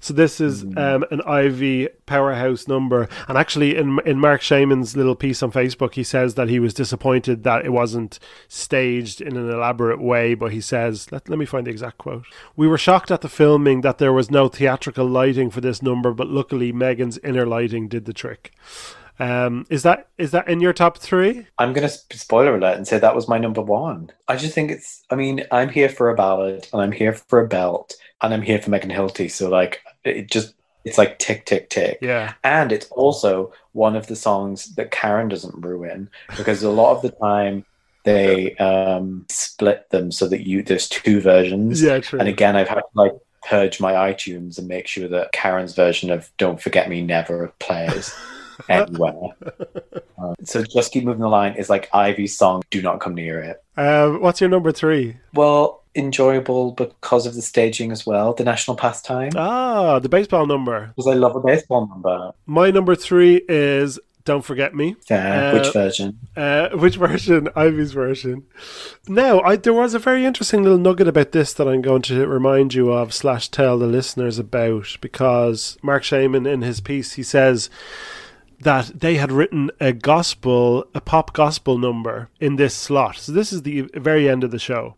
So this is um, an Ivy powerhouse number, and actually, in in Marc Shaiman's little piece on Facebook, he says that he was disappointed that it wasn't staged in an elaborate way. But he says, let let me find the exact quote. We were shocked at the filming that there was no theatrical lighting for this number, but luckily Megan's inner lighting did the trick. Um, is that is that in your top three? I'm going to spoiler alert and say that was my number one. I just think it's, I mean, I'm here for a ballad and I'm here for a belt and I'm here for Megan Hilty. So, like, it just, it's like tick, tick, tick. Yeah. And it's also one of the songs that Karen doesn't ruin because a lot of the time they um, split them so that you, there's two versions. Yeah, true. And again, I've had to like purge my iTunes and make sure that Karen's version of Don't Forget Me never plays *laughs* anywhere. Uh, so Just Keep Moving the Line is like Ivy's song, Do Not Come Near It. Um, what's your number three? Well, enjoyable because of the staging as well, the national pastime. Ah, the baseball number. Because I love a baseball number. My number three is Don't Forget Me. Yeah, Uh, Which version? Uh, *laughs* which version? Ivy's version. Now, I, there was a very interesting little nugget about this that I'm going to remind you of slash tell the listeners about because Marc Shaiman in his piece he says that they had written a gospel, a pop gospel number in this slot. So this is the very end of the show.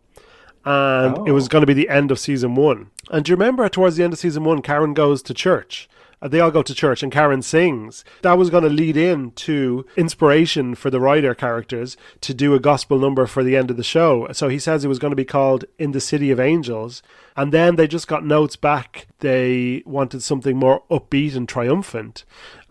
And it was Oh. going to be the end of season one. And do you remember towards the end of season one, Karen goes to church? Uh, They all go to church and Karen sings. That was going to lead in to inspiration for the writer characters to do a gospel number for the end of the show. So he says it was going to be called In the City of Angels. And then they just got notes back. They wanted something more upbeat and triumphant.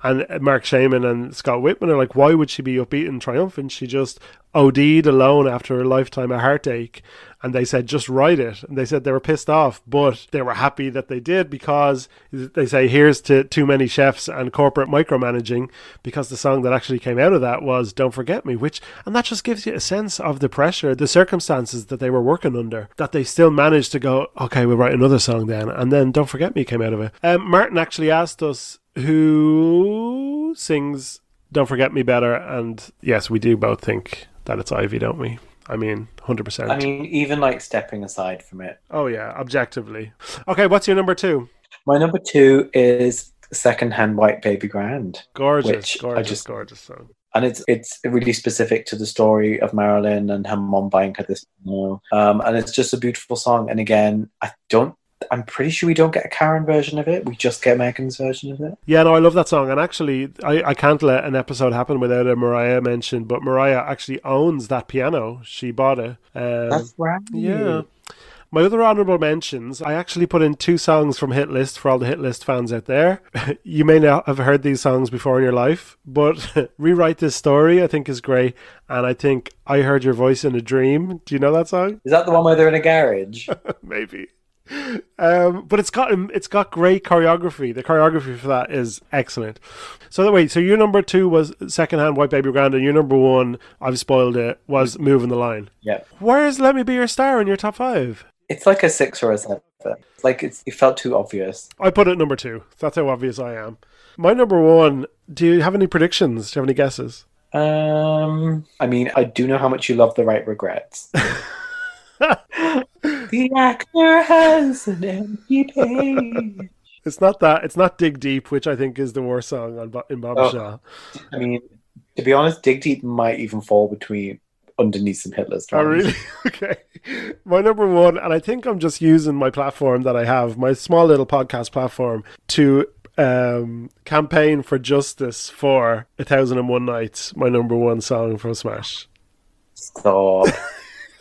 And Marc Shaiman and Scott Wittman are like, why would she be upbeat and triumphant? She just OD'd alone after a lifetime of heartache. And they said, just write it. And they said they were pissed off, but they were happy that they did because they say, here's to too many chefs and corporate micromanaging, because the song that actually came out of that was Don't Forget Me, which, and that just gives you a sense of the pressure, the circumstances that they were working under, that they still managed to go, okay, we'll write another song then. And then Don't Forget Me came out of it. Um, Martin actually asked us who sings Don't Forget Me better. And yes, we do both think that it's Ivy, don't we? I mean, 100%. I mean, even like stepping aside from it. oh, yeah, objectively. Okay, what's your number two? My number two is Secondhand White Baby Grand. Gorgeous, gorgeous, just- gorgeous song. and it's it's really specific to the story of Marilyn and her mom buying her this piano. Um, and it's just a beautiful song. And again, I don't I'm pretty sure we don't get a Karen version of it. We just get Megan's version of it. Yeah, no, I love that song. And actually, I, I can't let an episode happen without a Mariah mention, but Mariah actually owns that piano. She bought it. Um, That's right. yeah. My other honorable mentions, I actually put in two songs from Hit List for all the Hit List fans out there. *laughs* you may not have heard these songs before in your life, but *laughs* Rewrite This Story, I think, is great. And I think I Heard Your Voice in a Dream. Do you know that song? Is that the one where they're in a garage? *laughs* Maybe. Um, but it's got it's got great choreography. The choreography for that is excellent. So that wait, so your number two was secondhand White Baby Grand, and your number one, I've spoiled it, was moving the line. yeah. Where's Let Me Be Your Star in your top five? It's like a six or a seven. Like it's, it felt too obvious. I put it number two. That's how obvious I am. My number one. Do you have any predictions? Do you have any guesses? Um, I mean, I do know how much you love the right regrets. *laughs* the actor has an empty page. It's not that. It's not Dig Deep, which I think is the worst song on Bo- in Bombshell. I mean, to be honest, Dig Deep might even fall between underneath some Hitler's Oh, really? *laughs* okay. My number one, and I think I'm just using my platform that I have, my small little podcast platform, to um, campaign for justice for A Thousand and One Nights, my number one song from Smash. Stop. *laughs*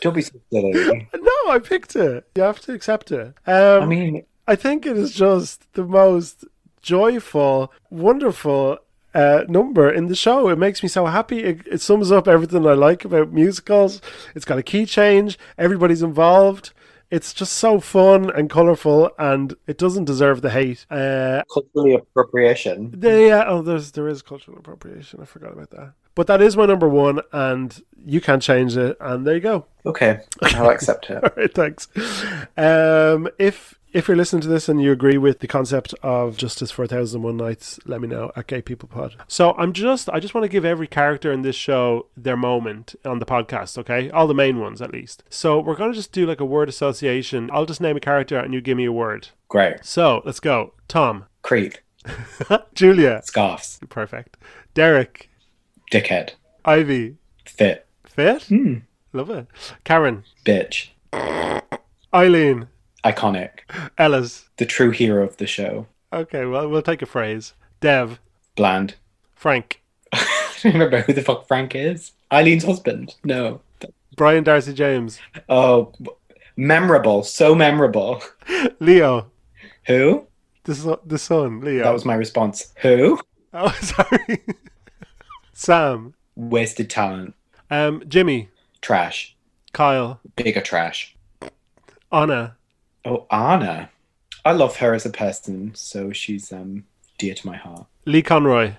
Don't be so silly. *laughs* No, I picked it. You have to accept it. Um, I mean, I think it is just the most joyful, wonderful uh, number in the show. It makes me so happy. It, it sums up everything I like about musicals. It's got a key change. Everybody's involved. It's just so fun and colourful, and it doesn't deserve the hate. Uh, culturally appropriation. uh, oh, there's there is cultural appropriation. I forgot about that. But that is my number one, and you can't change it. And there you go. Okay, I'll accept it. *laughs* All right, thanks. Um, if if you're listening to this and you agree with the concept of justice for a thousand and one nights, let me know at Gay People Pod. So I'm just I just want to give every character in this show their moment on the podcast, okay? All the main ones at least. So we're gonna just do like a word association. I'll just name a character and you give me a word. Great. So let's go. Tom, Creep. *laughs* Julia, Scarfs. perfect. Derek, Dickhead. Ivy, Fit. fit, Hmm. love it. Karen, Bitch. Eileen, Iconic. Ellis. The true hero of the show. Okay, well we'll take a phrase. Dev, Bland. Frank, *laughs* I don't remember who the fuck Frank is. Eileen's husband. No. Brian Darcy James, Oh, memorable. So memorable. *laughs* Leo, Who? the, the son, Leo. That was my response. Who? *laughs* Oh, sorry. Sam, Wasted talent. um, Jimmy, Trash. Kyle, Bigger trash. Anna, Oh, Anna. I love her as a person, so she's um dear to my heart. Leigh Conroy,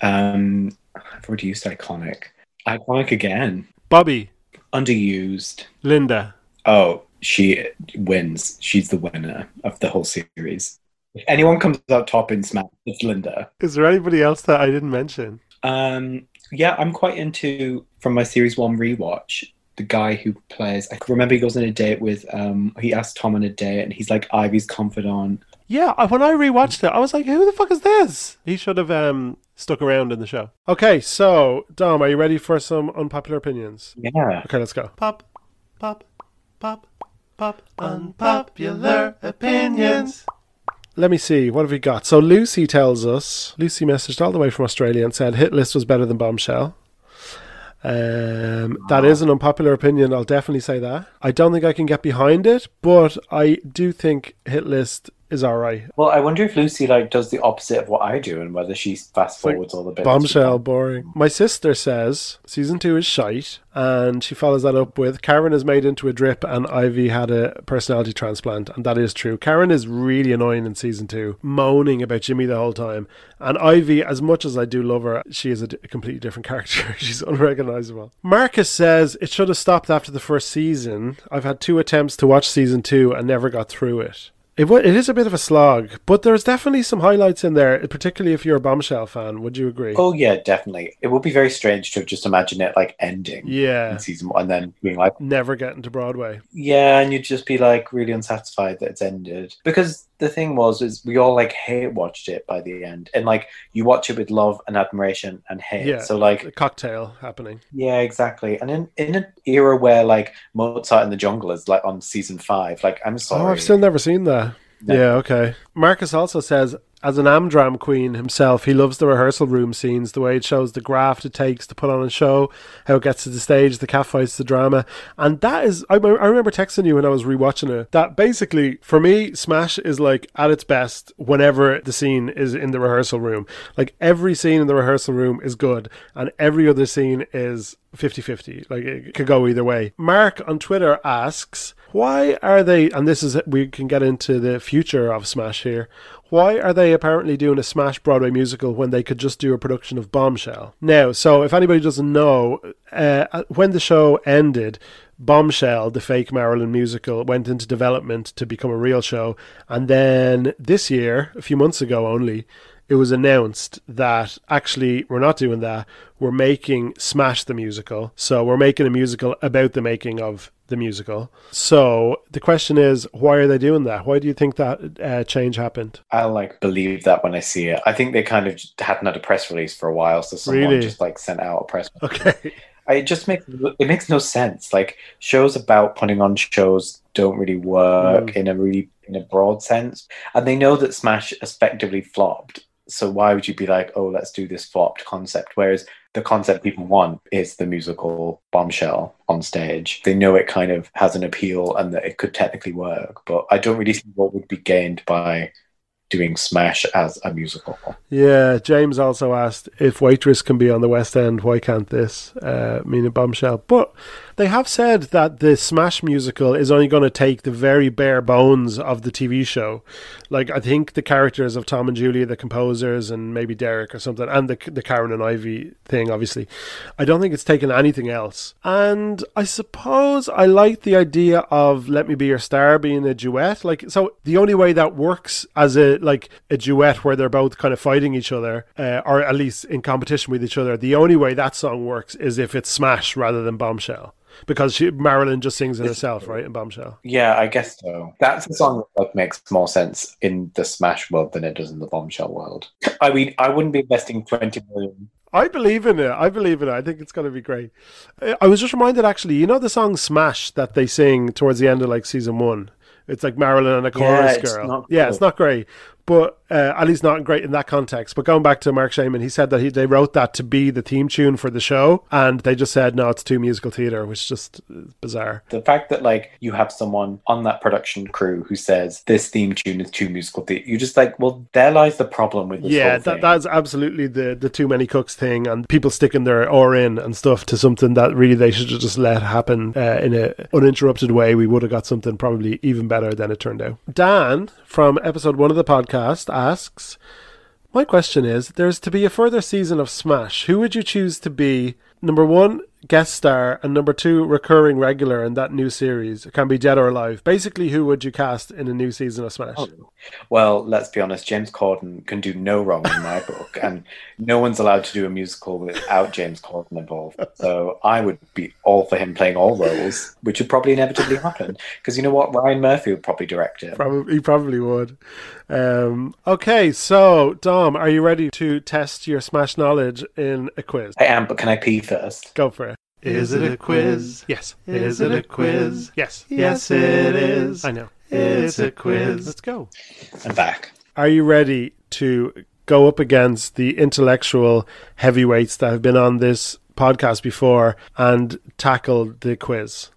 Um, I've already used iconic. Iconic again. Bobby, Underused. Linda. Oh, she wins. She's the winner of the whole series. If anyone comes out top in Smash, it's Linda. Is there anybody else that I didn't mention? Um, yeah, I'm quite into from my series one rewatch. The guy who plays, I remember he goes on a date with, um, he asked Tom on a date, and he's like Ivy's confidant. Yeah, when I rewatched it, I was like, "Who the fuck is this?" He should have um stuck around in the show. Okay, so Dom, are you ready for some unpopular opinions? Yeah. Okay, let's go. Pop, pop, pop, pop, unpopular opinions. Let me see. What have we got? So Lucy tells us. Lucy messaged all the way from Australia and said Hit List was better than Bombshell. Um, that is an unpopular opinion. I'll definitely say that. I don't think I can get behind it, but I do think Hit List is all right. Well, I wonder if Lucy like does the opposite of what I do, and whether she fast like forwards all the bits. Bombshell, boring. My sister says season two is shite, and she follows that up with Karen is made into a drip, and Ivy had a personality transplant, and that is true. Karen is really annoying in season two, moaning about Jimmy the whole time, and Ivy, as much as I do love her, she is a, d- a completely different *laughs* character. She's unrecognizable. Marcus says it should have stopped after the first season. I've had two attempts to watch season two and never got through it. It, wa- it is a bit of a slog, but there's definitely some highlights in there, particularly if you're a Bombshell fan. Would you agree? Oh yeah, definitely. It would be very strange to just imagine it like ending Yeah. in season one, and then being like, Never getting to Broadway. yeah, and you'd just be like really unsatisfied that it's ended. Because the thing was, is we all like hate watched it by the end, and like you watch it with love and admiration and hate. Yeah. So like, A cocktail happening. yeah, exactly. And in in an era where like Mozart in the Jungle is like on season five, like I'm sorry. Oh, I've still never seen that. Yeah, okay. Marcus also says, as an Amdram queen himself, he loves the rehearsal room scenes, the way it shows the graft it takes to put on a show, how it gets to the stage, the catfights, the drama. And that is, I, I remember texting you when I was rewatching it, that basically, for me, Smash is like at its best whenever the scene is in the rehearsal room. Like every scene in the rehearsal room is good, and every other scene is 50 50. Like it could go either way. Mark on Twitter asks, why are they, and this is, we can get into the future of Smash here. Why are they apparently doing a Smash Broadway musical when they could just do a production of Bombshell? Now, so if anybody doesn't know, uh, when the show ended, Bombshell, the fake Marilyn musical, went into development to become a real show. And then this year, a few months ago only, it was announced that actually we're not doing that. We're making Smash the musical. So we're making a musical about the making of the musical. So the question is, why are they doing that? Why do you think that uh, change happened? I'll like believe that when I see it. I think they kind of hadn't had a press release for a while, so someone Really? just like sent out a press. Okay. It just makes it makes no sense. Like shows about putting on shows don't really work in a really in a broad sense, and they know that Smash effectively flopped. So why would you be like, oh, let's do this flopped concept? Whereas the concept people want is the musical bombshell on stage. They know it kind of has an appeal and that it could technically work, but I don't really see what would be gained by doing Smash as a musical. Yeah, James also asked if Waitress can be on the West End, why can't this? Uh, meaning Bombshell. But they have said that the Smash musical is only going to take the very bare bones of the TV show. Like, I think the characters of Tom and Julia, the composers, and maybe Derek or something, and the, the Karen and Ivy thing, obviously. I don't think it's taken anything else. And I suppose I like the idea of Let Me Be Your Star being a duet. Like, so the only way that works as a, like, a duet where they're both kind of fighting each other, uh, or at least in competition with each other, the only way that song works is if it's Smash rather than Bombshell. Because she, Marilyn just sings it herself, right? In Bombshell. Yeah, I guess so. That's a song that like, makes more sense in the Smash world than it does in the Bombshell world. *laughs* I mean, I wouldn't be investing 20 million. I believe in it. I believe in it. I think it's going to be great. Uh, I was just reminded, actually, you know the song "Smash" that they sing towards the end of like season one. It's like Marilyn and a chorus it's girl. yeah, great. it's not great, but uh, at least not great in that context. But going back to Marc Shaiman, he said that he, they wrote that to be the theme tune for the show, and they just said no, it's too musical theater, which is just uh, bizarre. The fact that like you have someone on that production crew who says this theme tune is too musical, theater, you're just like, well, there lies the problem with this yeah, that, that's absolutely the the too many cooks thing, and people sticking their oar in and stuff to something that really they should have just let happen uh, in an uninterrupted way. We would have got something probably even better than it turned out. Dan from episode one of the podcast asks, "My question is: There's to be a further season of Smash. Who would you choose to be number one?" Guest star and number two recurring regular in that new series It can be dead or alive. Basically, who would you cast in a new season of Smash? Well, let's be honest, James Corden can do no wrong in my book, and no one's allowed to do a musical without James Corden involved. So I would be all for him playing all roles, which would probably inevitably happen. Because you know what? Ryan Murphy would probably direct it. Probably, he probably would. Um, okay, so Dom, are you ready to test your Smash knowledge in a quiz? I am, but can I pee first? Go for it. Is it a quiz? Yes. Is it a quiz? Yes. Yes, it is. I know. It's a quiz. Let's go. I'm back. Are you ready to go up against the intellectual heavyweights that have been on this podcast before and tackle the quiz?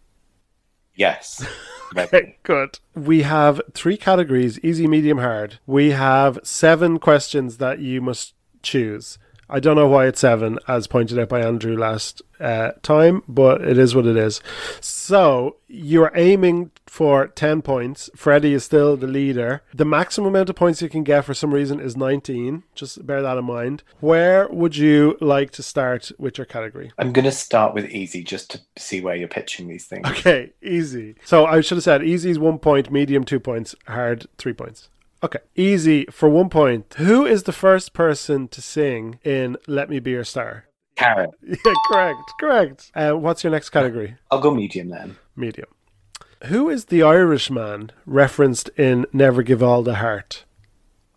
Yes. *laughs* Okay, good. We have three categories easy, medium, hard. We have seven questions that you must choose. I don't know why it's seven, as pointed out by Andrew last uh, time, but it is what it is. So you're aiming for 10 points. Freddie is still the leader. The maximum amount of points you can get for some reason is 19. Just bear that in mind. Where would you like to start with your category? I'm going to start with easy just to see where you're pitching these things. Okay, easy. So I should have said easy is one point, medium two points, hard three points. Okay, easy for one point. Who is the first person to sing in "Let Me Be Your Star"? Karen, *laughs* Yeah, correct, correct. Uh, what's your next category? I'll go medium then. Medium. Who is the Irishman referenced in "Never Give All the Heart"?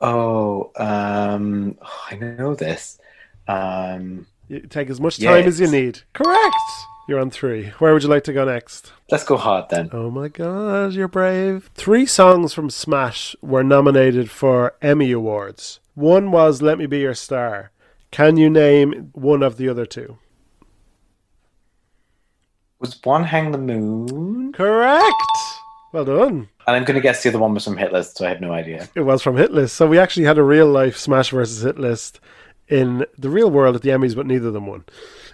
Oh, um, I know this. Um, You take as much time as you need. Correct. You're on three. Where would you like to go next? Let's go hard then. Oh my god, you're brave. Three songs from Smash were nominated for Emmy Awards. One was Let Me Be Your Star. Can you name one of the other two? Was one Hang the Moon? Correct! Well done. And I'm going to guess the other one was from Hit List, so I have no idea. It was from Hit List. So we actually had a real life Smash versus Hit List in the real world at the Emmys, but neither of them won.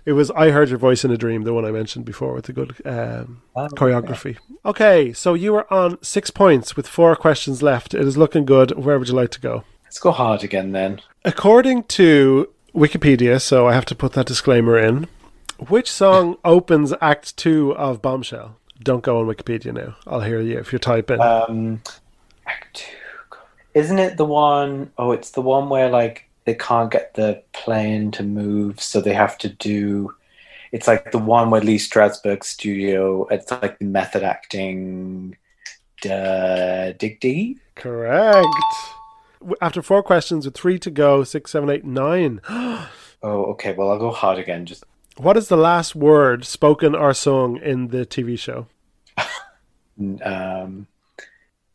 It was I Heard Your Voice in a Dream, the one I mentioned before with the good um, Oh, choreography. Okay, so you are on six points with four questions left. It is looking good. Where would you like to go? Let's go hard again then. According to Wikipedia, so I have to put that disclaimer in, which song *laughs* opens Act 2 of Bombshell? Don't go on Wikipedia now. I'll hear you if you type in. Um, Act Two. Isn't it the one oh it's the one where like they can't get the plane to move, so they have to do. It's like the one where Lee Strasberg studio. It's like the method acting. Uh, Dig Deep. Correct. After four questions with three to go, six, seven, eight, nine. *gasps* Oh, okay. Well, I'll go hard again. Just What is the last word spoken or sung in the TV show? *laughs* um,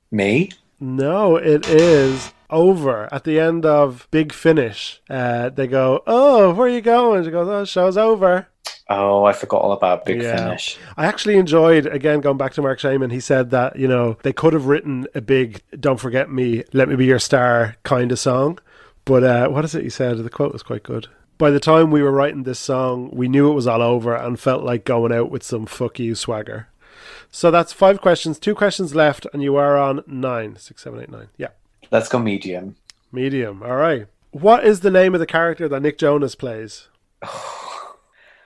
me. No, it is over. At the end of Big Finish, uh, they go, "Oh, where are you going?" She goes, "Oh, show's over." Oh, I forgot all about Big Yeah. Finish. I actually enjoyed again going back to Marc Shaiman. He said that you know they could have written a big "Don't forget me, let me be your star" kind of song, but uh, what is it he said? The quote was quite good. By the time we were writing this song, we knew it was all over and felt like going out with some "fuck you" swagger. So that's five questions, two questions left, and you are on nine, six, seven, eight, nine. Yeah, Let's go medium. medium. All right. What is the name of the character that Nick Jonas plays? *sighs*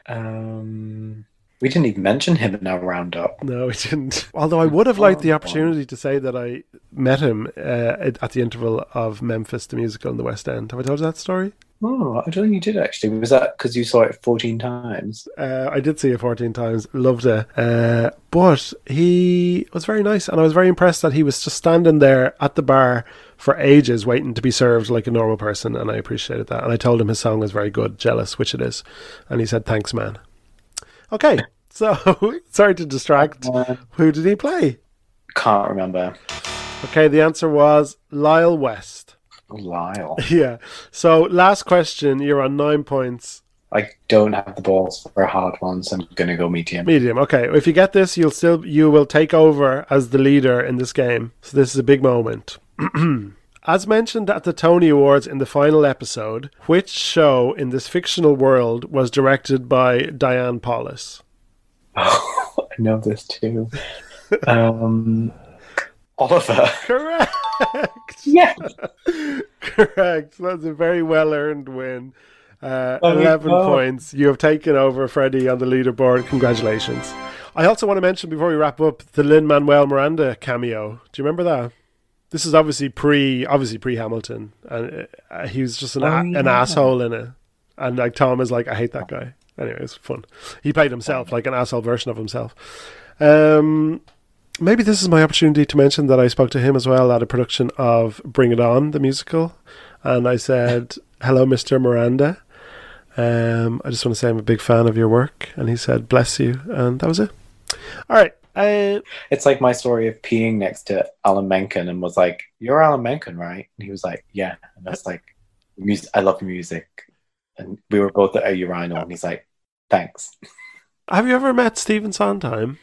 Um, we didn't even mention him in our roundup. No, we didn't. *laughs* Although I would have liked the opportunity to say that I met him uh, at at the interval of Memphis the musical in the West End. Have I told you that story? Oh, I don't think you did actually. Was that because you saw it 14 times? Uh, I did see it 14 times, loved it. Uh, but he was very nice, and I was very impressed that he was just standing there at the bar for ages waiting to be served like a normal person, and I appreciated that. And I told him his song was very good, Jealous, which it is. And he said, Thanks, man. Okay, *laughs* so *laughs* sorry to distract. Uh, Who did he play? can't remember. Okay, the answer was Lyle West. Lyle. *laughs* Yeah. So last question, you're on nine points. I don't have the balls for a hard one, so I'm gonna go medium. Medium. Okay. If you get this, you'll still you will take over as the leader in this game. So this is a big moment. *clears throat* As mentioned at the Tony Awards in the final episode, which show in this fictional world was directed by Diane Paulus? *laughs* I know this too. Um, Oliver. *laughs* Correct. Yeah. Correct. *laughs* That's a very well earned win. Uh, There 11 go. points. You have taken over, Freddie, on the leaderboard. Congratulations. I also want to mention before we wrap up the Lin Manuel Miranda cameo. Do you remember that? This is obviously pre, obviously pre Hamilton, and uh, he was just an, Oh, a- an asshole in it. And like Tom is like, I hate that guy. Anyway, it's fun. He played himself, like an asshole version of himself. Um, maybe this is my opportunity to mention that I spoke to him as well at a production of Bring It On, the musical, and I said, *laughs* "Hello, Mr. Miranda. Um, I just want to say I'm a big fan of your work." And he said, "Bless you," and that was it. All right. Uh, It's like my story of peeing next to Alan Menken and was like, "You're Alan Menken, right?" And he was like, "Yeah." And that's like, music. I love music. And we were both at a urinal, and he's like, "Thanks." have you ever met Stephen Sondheim?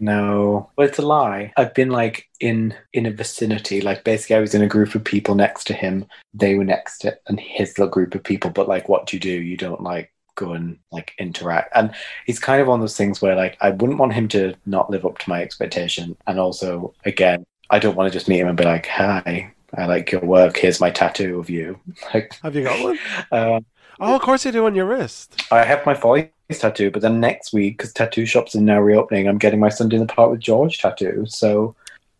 No, well, it's a lie. I've been like in in a vicinity. Like basically, I was in a group of people next to him. They were next to and his little group of people. But like, what do you do? You don't like go and like interact. And he's kind of one of those things where like I wouldn't want him to not live up to my expectation. And also, again, I don't want to just meet him and be like, "Hi, I like your work. Here's my tattoo of you." *laughs* Like, Have you got one? *laughs* uh, Oh, of course you do on your wrist. I have my Follies tattoo, but then next week, because tattoo shops are now reopening, I'm getting my Sunday in the Park with George tattoo. So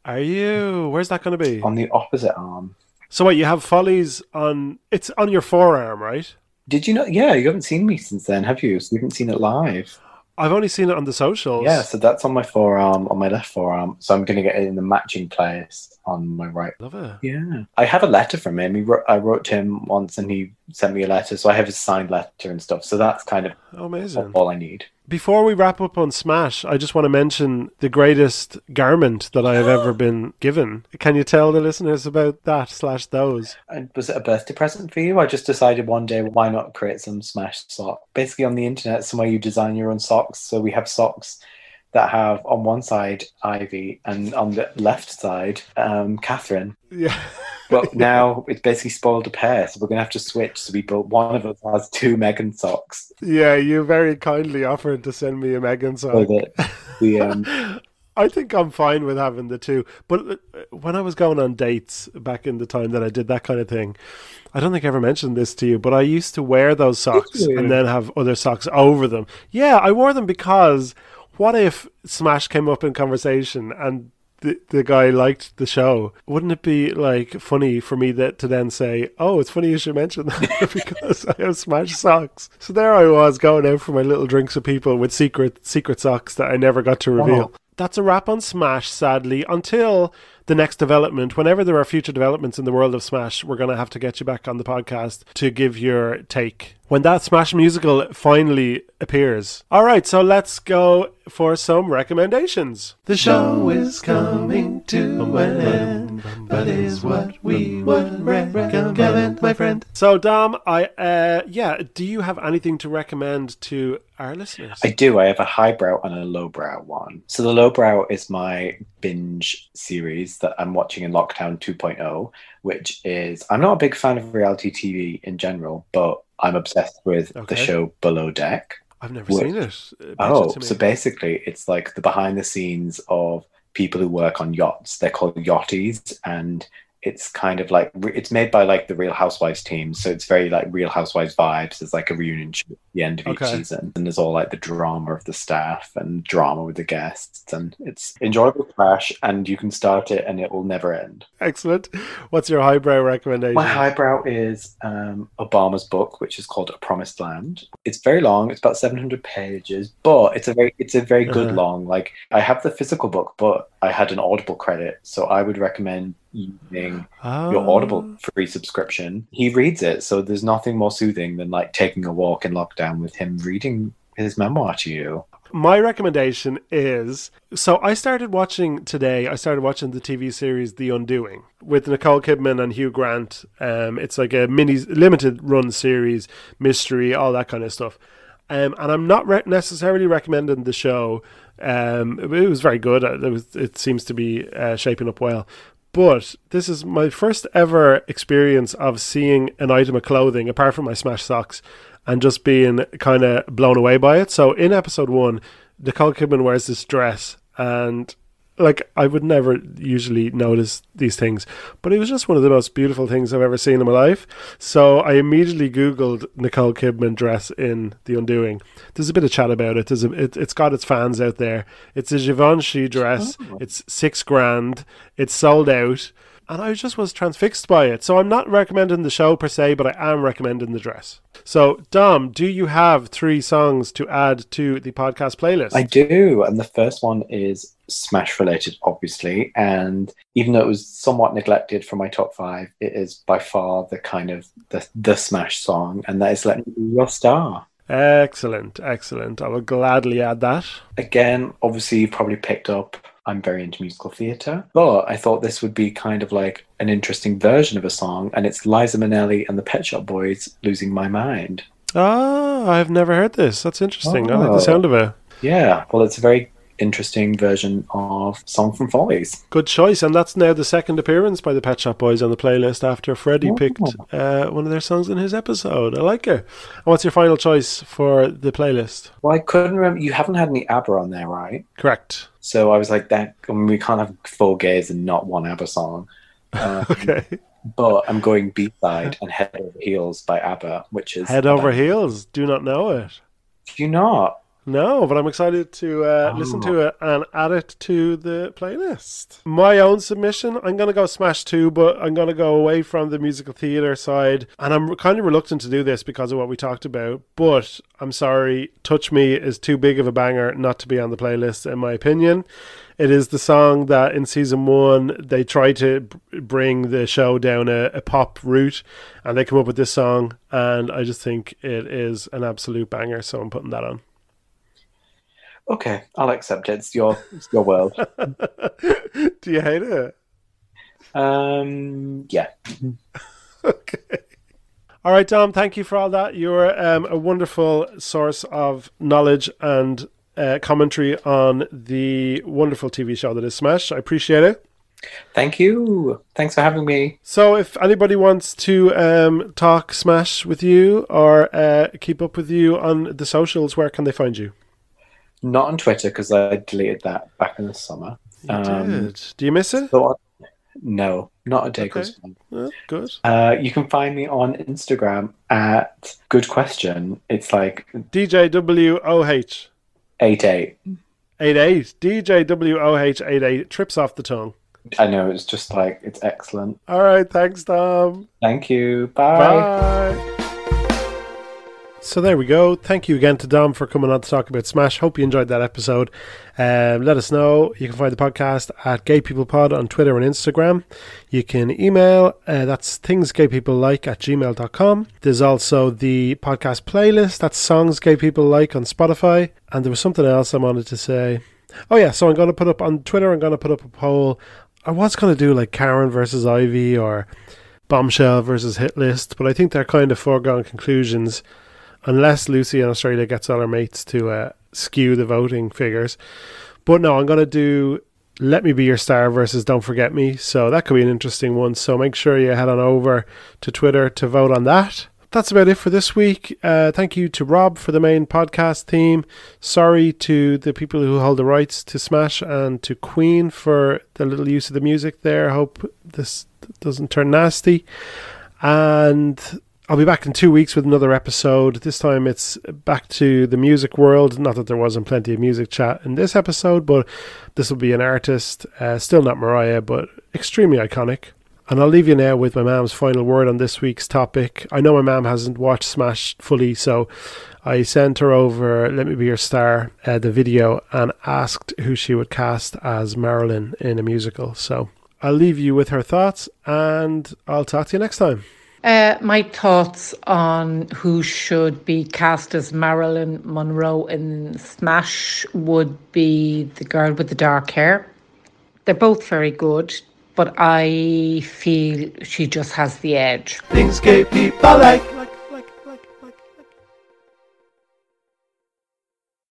Are you? Where's that going to be? on the opposite arm. So what? You have follies on? It's on your forearm, right? Did you know? Yeah, you haven't seen me since then, have you? So you haven't seen it live. I've only seen it on the socials. Yeah, so that's on my forearm, on my left forearm. So I'm going to get it in the matching place on my right. Love it. Yeah, I have a letter from him. He wrote, I wrote to him once, and he sent me a letter. So I have his signed letter and stuff. So that's kind of Oh, amazing. all I need. Before we wrap up on Smash, I just want to mention the greatest garment that I have ever *gasps* been given. Can you tell the listeners about that slash those? And was it a birthday present for you? I just decided one day, why not create some Smash sock? Basically, on the internet, somewhere you design your own socks. So we have socks that have on one side Ivy and on the left side um, Katharine. Yeah. *laughs* But *laughs* now it's basically spoiled a pair, so we're gonna have to switch. So we built one of us has two Megan socks. Yeah, you very kindly offered to send me a Megan So song. that the um, *laughs* I think I'm fine with having the two. But uh, when I was going on dates back in the time that I did that kind of thing, I don't think I ever mentioned this to you, but I used to wear those socks and then have other socks over them. Yeah, I wore them because what if Smash came up in conversation and the, the guy liked the show? Wouldn't it be like funny for me that to then say, "Oh, it's funny you should mention that *laughs* because I have Smash socks." So there I was going out for my little drinks with people with secret secret socks that I never got to reveal. That's a wrap on Smash, sadly, until the next development. Whenever there are future developments in the world of Smash, we're going to have to get you back on the podcast to give your take. When that Smash musical finally appears. All right, so let's go for some recommendations. The show is coming to an end, but is what we would recommend, my friend. So, Dom, I, uh, yeah, do you have anything to recommend to our listeners? I do. I have a highbrow and a lowbrow one. So the lowbrow is my binge series that I'm watching in Lockdown 2.0, which is I'm not a big fan of reality TV in general, but I'm obsessed with Okay. the show Below Deck. I've never What? seen it. Oh, it so basically, it's like the behind the scenes of people who work on yachts. They're called yachties, and it's kind of like it's made by like the Real Housewives team. So it's very like Real Housewives vibes. There's like a reunion show at the end of each season, and there's all like the drama of the staff and drama with the guests, and it's enjoyable trash. And you can start it, and it will never end. Excellent. What's your highbrow recommendation? My highbrow is um, Obama's book, which is called A Promised Land. It's very long; it's about seven hundred pages, but it's a very it's a very good Uh-huh. long. Like I have the physical book, but I had an Audible credit, so I would recommend using oh. your Audible free subscription. He reads it, so there's nothing more soothing than like taking a walk in lockdown with him reading his memoir to you. My recommendation is so I started watching today. I started watching the TV series The Undoing with Nicole Kidman and Hugh Grant. Um, it's like a mini limited run series, mystery, all that kind of stuff. Um, and I'm not re- necessarily recommending the show. Um, it, it was very good. Uh, It, was, it seems to be uh, shaping up well. But this is my first ever experience of seeing an item of clothing, apart from my Smash socks, and just being kind of blown away by it. So in episode one, Nicole Kidman wears this dress, and like I would never usually notice these things, but it was just one of the most beautiful things I've ever seen in my life. So I immediately googled Nicole Kidman dress in The Undoing. There's a bit of chat about it. There's a, it it's got its fans out there. It's a Givenchy dress. Oh. It's six grand. It's sold out. And I just was transfixed by it. So I'm not recommending the show per se, but I am recommending the dress. So, Dom, do you have three songs to add to the podcast playlist? I do, and the first one is Smash related, obviously. And even though it was somewhat neglected from my top five, it is by far the kind of the, the Smash song, and that is "Let Me Be Your Star." Excellent, excellent. I will gladly add that. Again, obviously, you've probably picked up. I'm very into musical theatre, but I thought this would be kind of like an interesting version of a song, and it's Liza Minnelli and the Pet Shop Boys "Losing My Mind." Ah, I've never heard this. That's interesting. I like the Oh. sound of it. Yeah, well, it's a very interesting version of "Song from Follies." Good choice. And that's now the second appearance by the Pet Shop Boys on the playlist after Freddie Oh. picked uh, one of their songs in his episode. I like it. And what's your final choice for the playlist? Well, I couldn't remember. You haven't had any ABBA on there, right? Correct. So I was like, that I mean, we can't have four gays and not one ABBA song. *laughs* Um, Okay. But I'm going B side and Head Over Heels by ABBA, which is Head over heels. Do not know it. Do you not? No, but I'm excited to uh, listen Oh. to it and add it to the playlist. My own submission, I'm going to go Smash 2, but I'm going to go away from the musical theatre side. And I'm kind of reluctant to do this because of what we talked about. But I'm sorry, Touch Me is too big of a banger not to be on the playlist, in my opinion. It is the song that in season one they try to b- bring the show down a, a pop route and they come up with this song. And I just think it is an absolute banger. So I'm putting that on. Okay, I'll accept it. It's your it's your world. *laughs* Do you hate it? Um, yeah. *laughs* okay. All right, Dom, thank you for all that. You're um, a wonderful source of knowledge and uh, commentary on the wonderful TV show that is Smash. I appreciate it. Thank you. Thanks for having me. So, if anybody wants to um, talk Smash with you or uh, keep up with you on the socials, where can they find you? Not on Twitter because I deleted that back in the summer. You Um, did. Do you miss it? So no, not a day Okay. goes by. Oh, good. Uh, you can find me on Instagram at Good Question. It's like DJWOH eight eight. 88. DJWOH 88. Trips off the tongue. I know it's just like it's excellent. All right. Thanks, Dom. Thank you. Bye. Bye. So there we go. Thank you again to Dom for coming on to talk about Smash. Hope you enjoyed that episode. Um, let us know. You can find the podcast at Gay People Pod on Twitter and Instagram. You can email, uh, that's like at gmail.com. There's also the podcast playlist, that's songs gay people like on Spotify. And there was something else I wanted to say. Oh yeah, so I'm going to put up on Twitter, I'm going to put up a poll. I was going to do like Karen versus Ivy or Bombshell versus Hit List, but I think they're kind of foregone conclusions unless Lucy in Australia gets all her mates to uh, skew the voting figures. But no, I'm going to do Let Me Be Your Star versus Don't Forget Me. So that could be an interesting one. So make sure you head on over to Twitter to vote on that. That's about it for this week. Uh, thank you to Rob for the main podcast theme. Sorry to the people who hold the rights to Smash and to Queen for the little use of the music there. Hope this doesn't turn nasty. And I'll be back in two weeks with another episode. This time it's back to the music world. Not that there wasn't plenty of music chat in this episode, but this will be an artist, uh, still not Mariah, but extremely iconic. And I'll leave you now with my mom's final word on this week's topic. I know my mom hasn't watched Smash fully, so I sent her over Let Me Be Your Star, uh, the video, and asked who she would cast as Marilyn in a musical. So I'll leave you with her thoughts, and I'll talk to you next time. Uh, my thoughts on who should be cast as Marilyn Monroe in Smash would be the girl with the dark hair. They're both very good, but I feel she just has the edge. Things gay people like.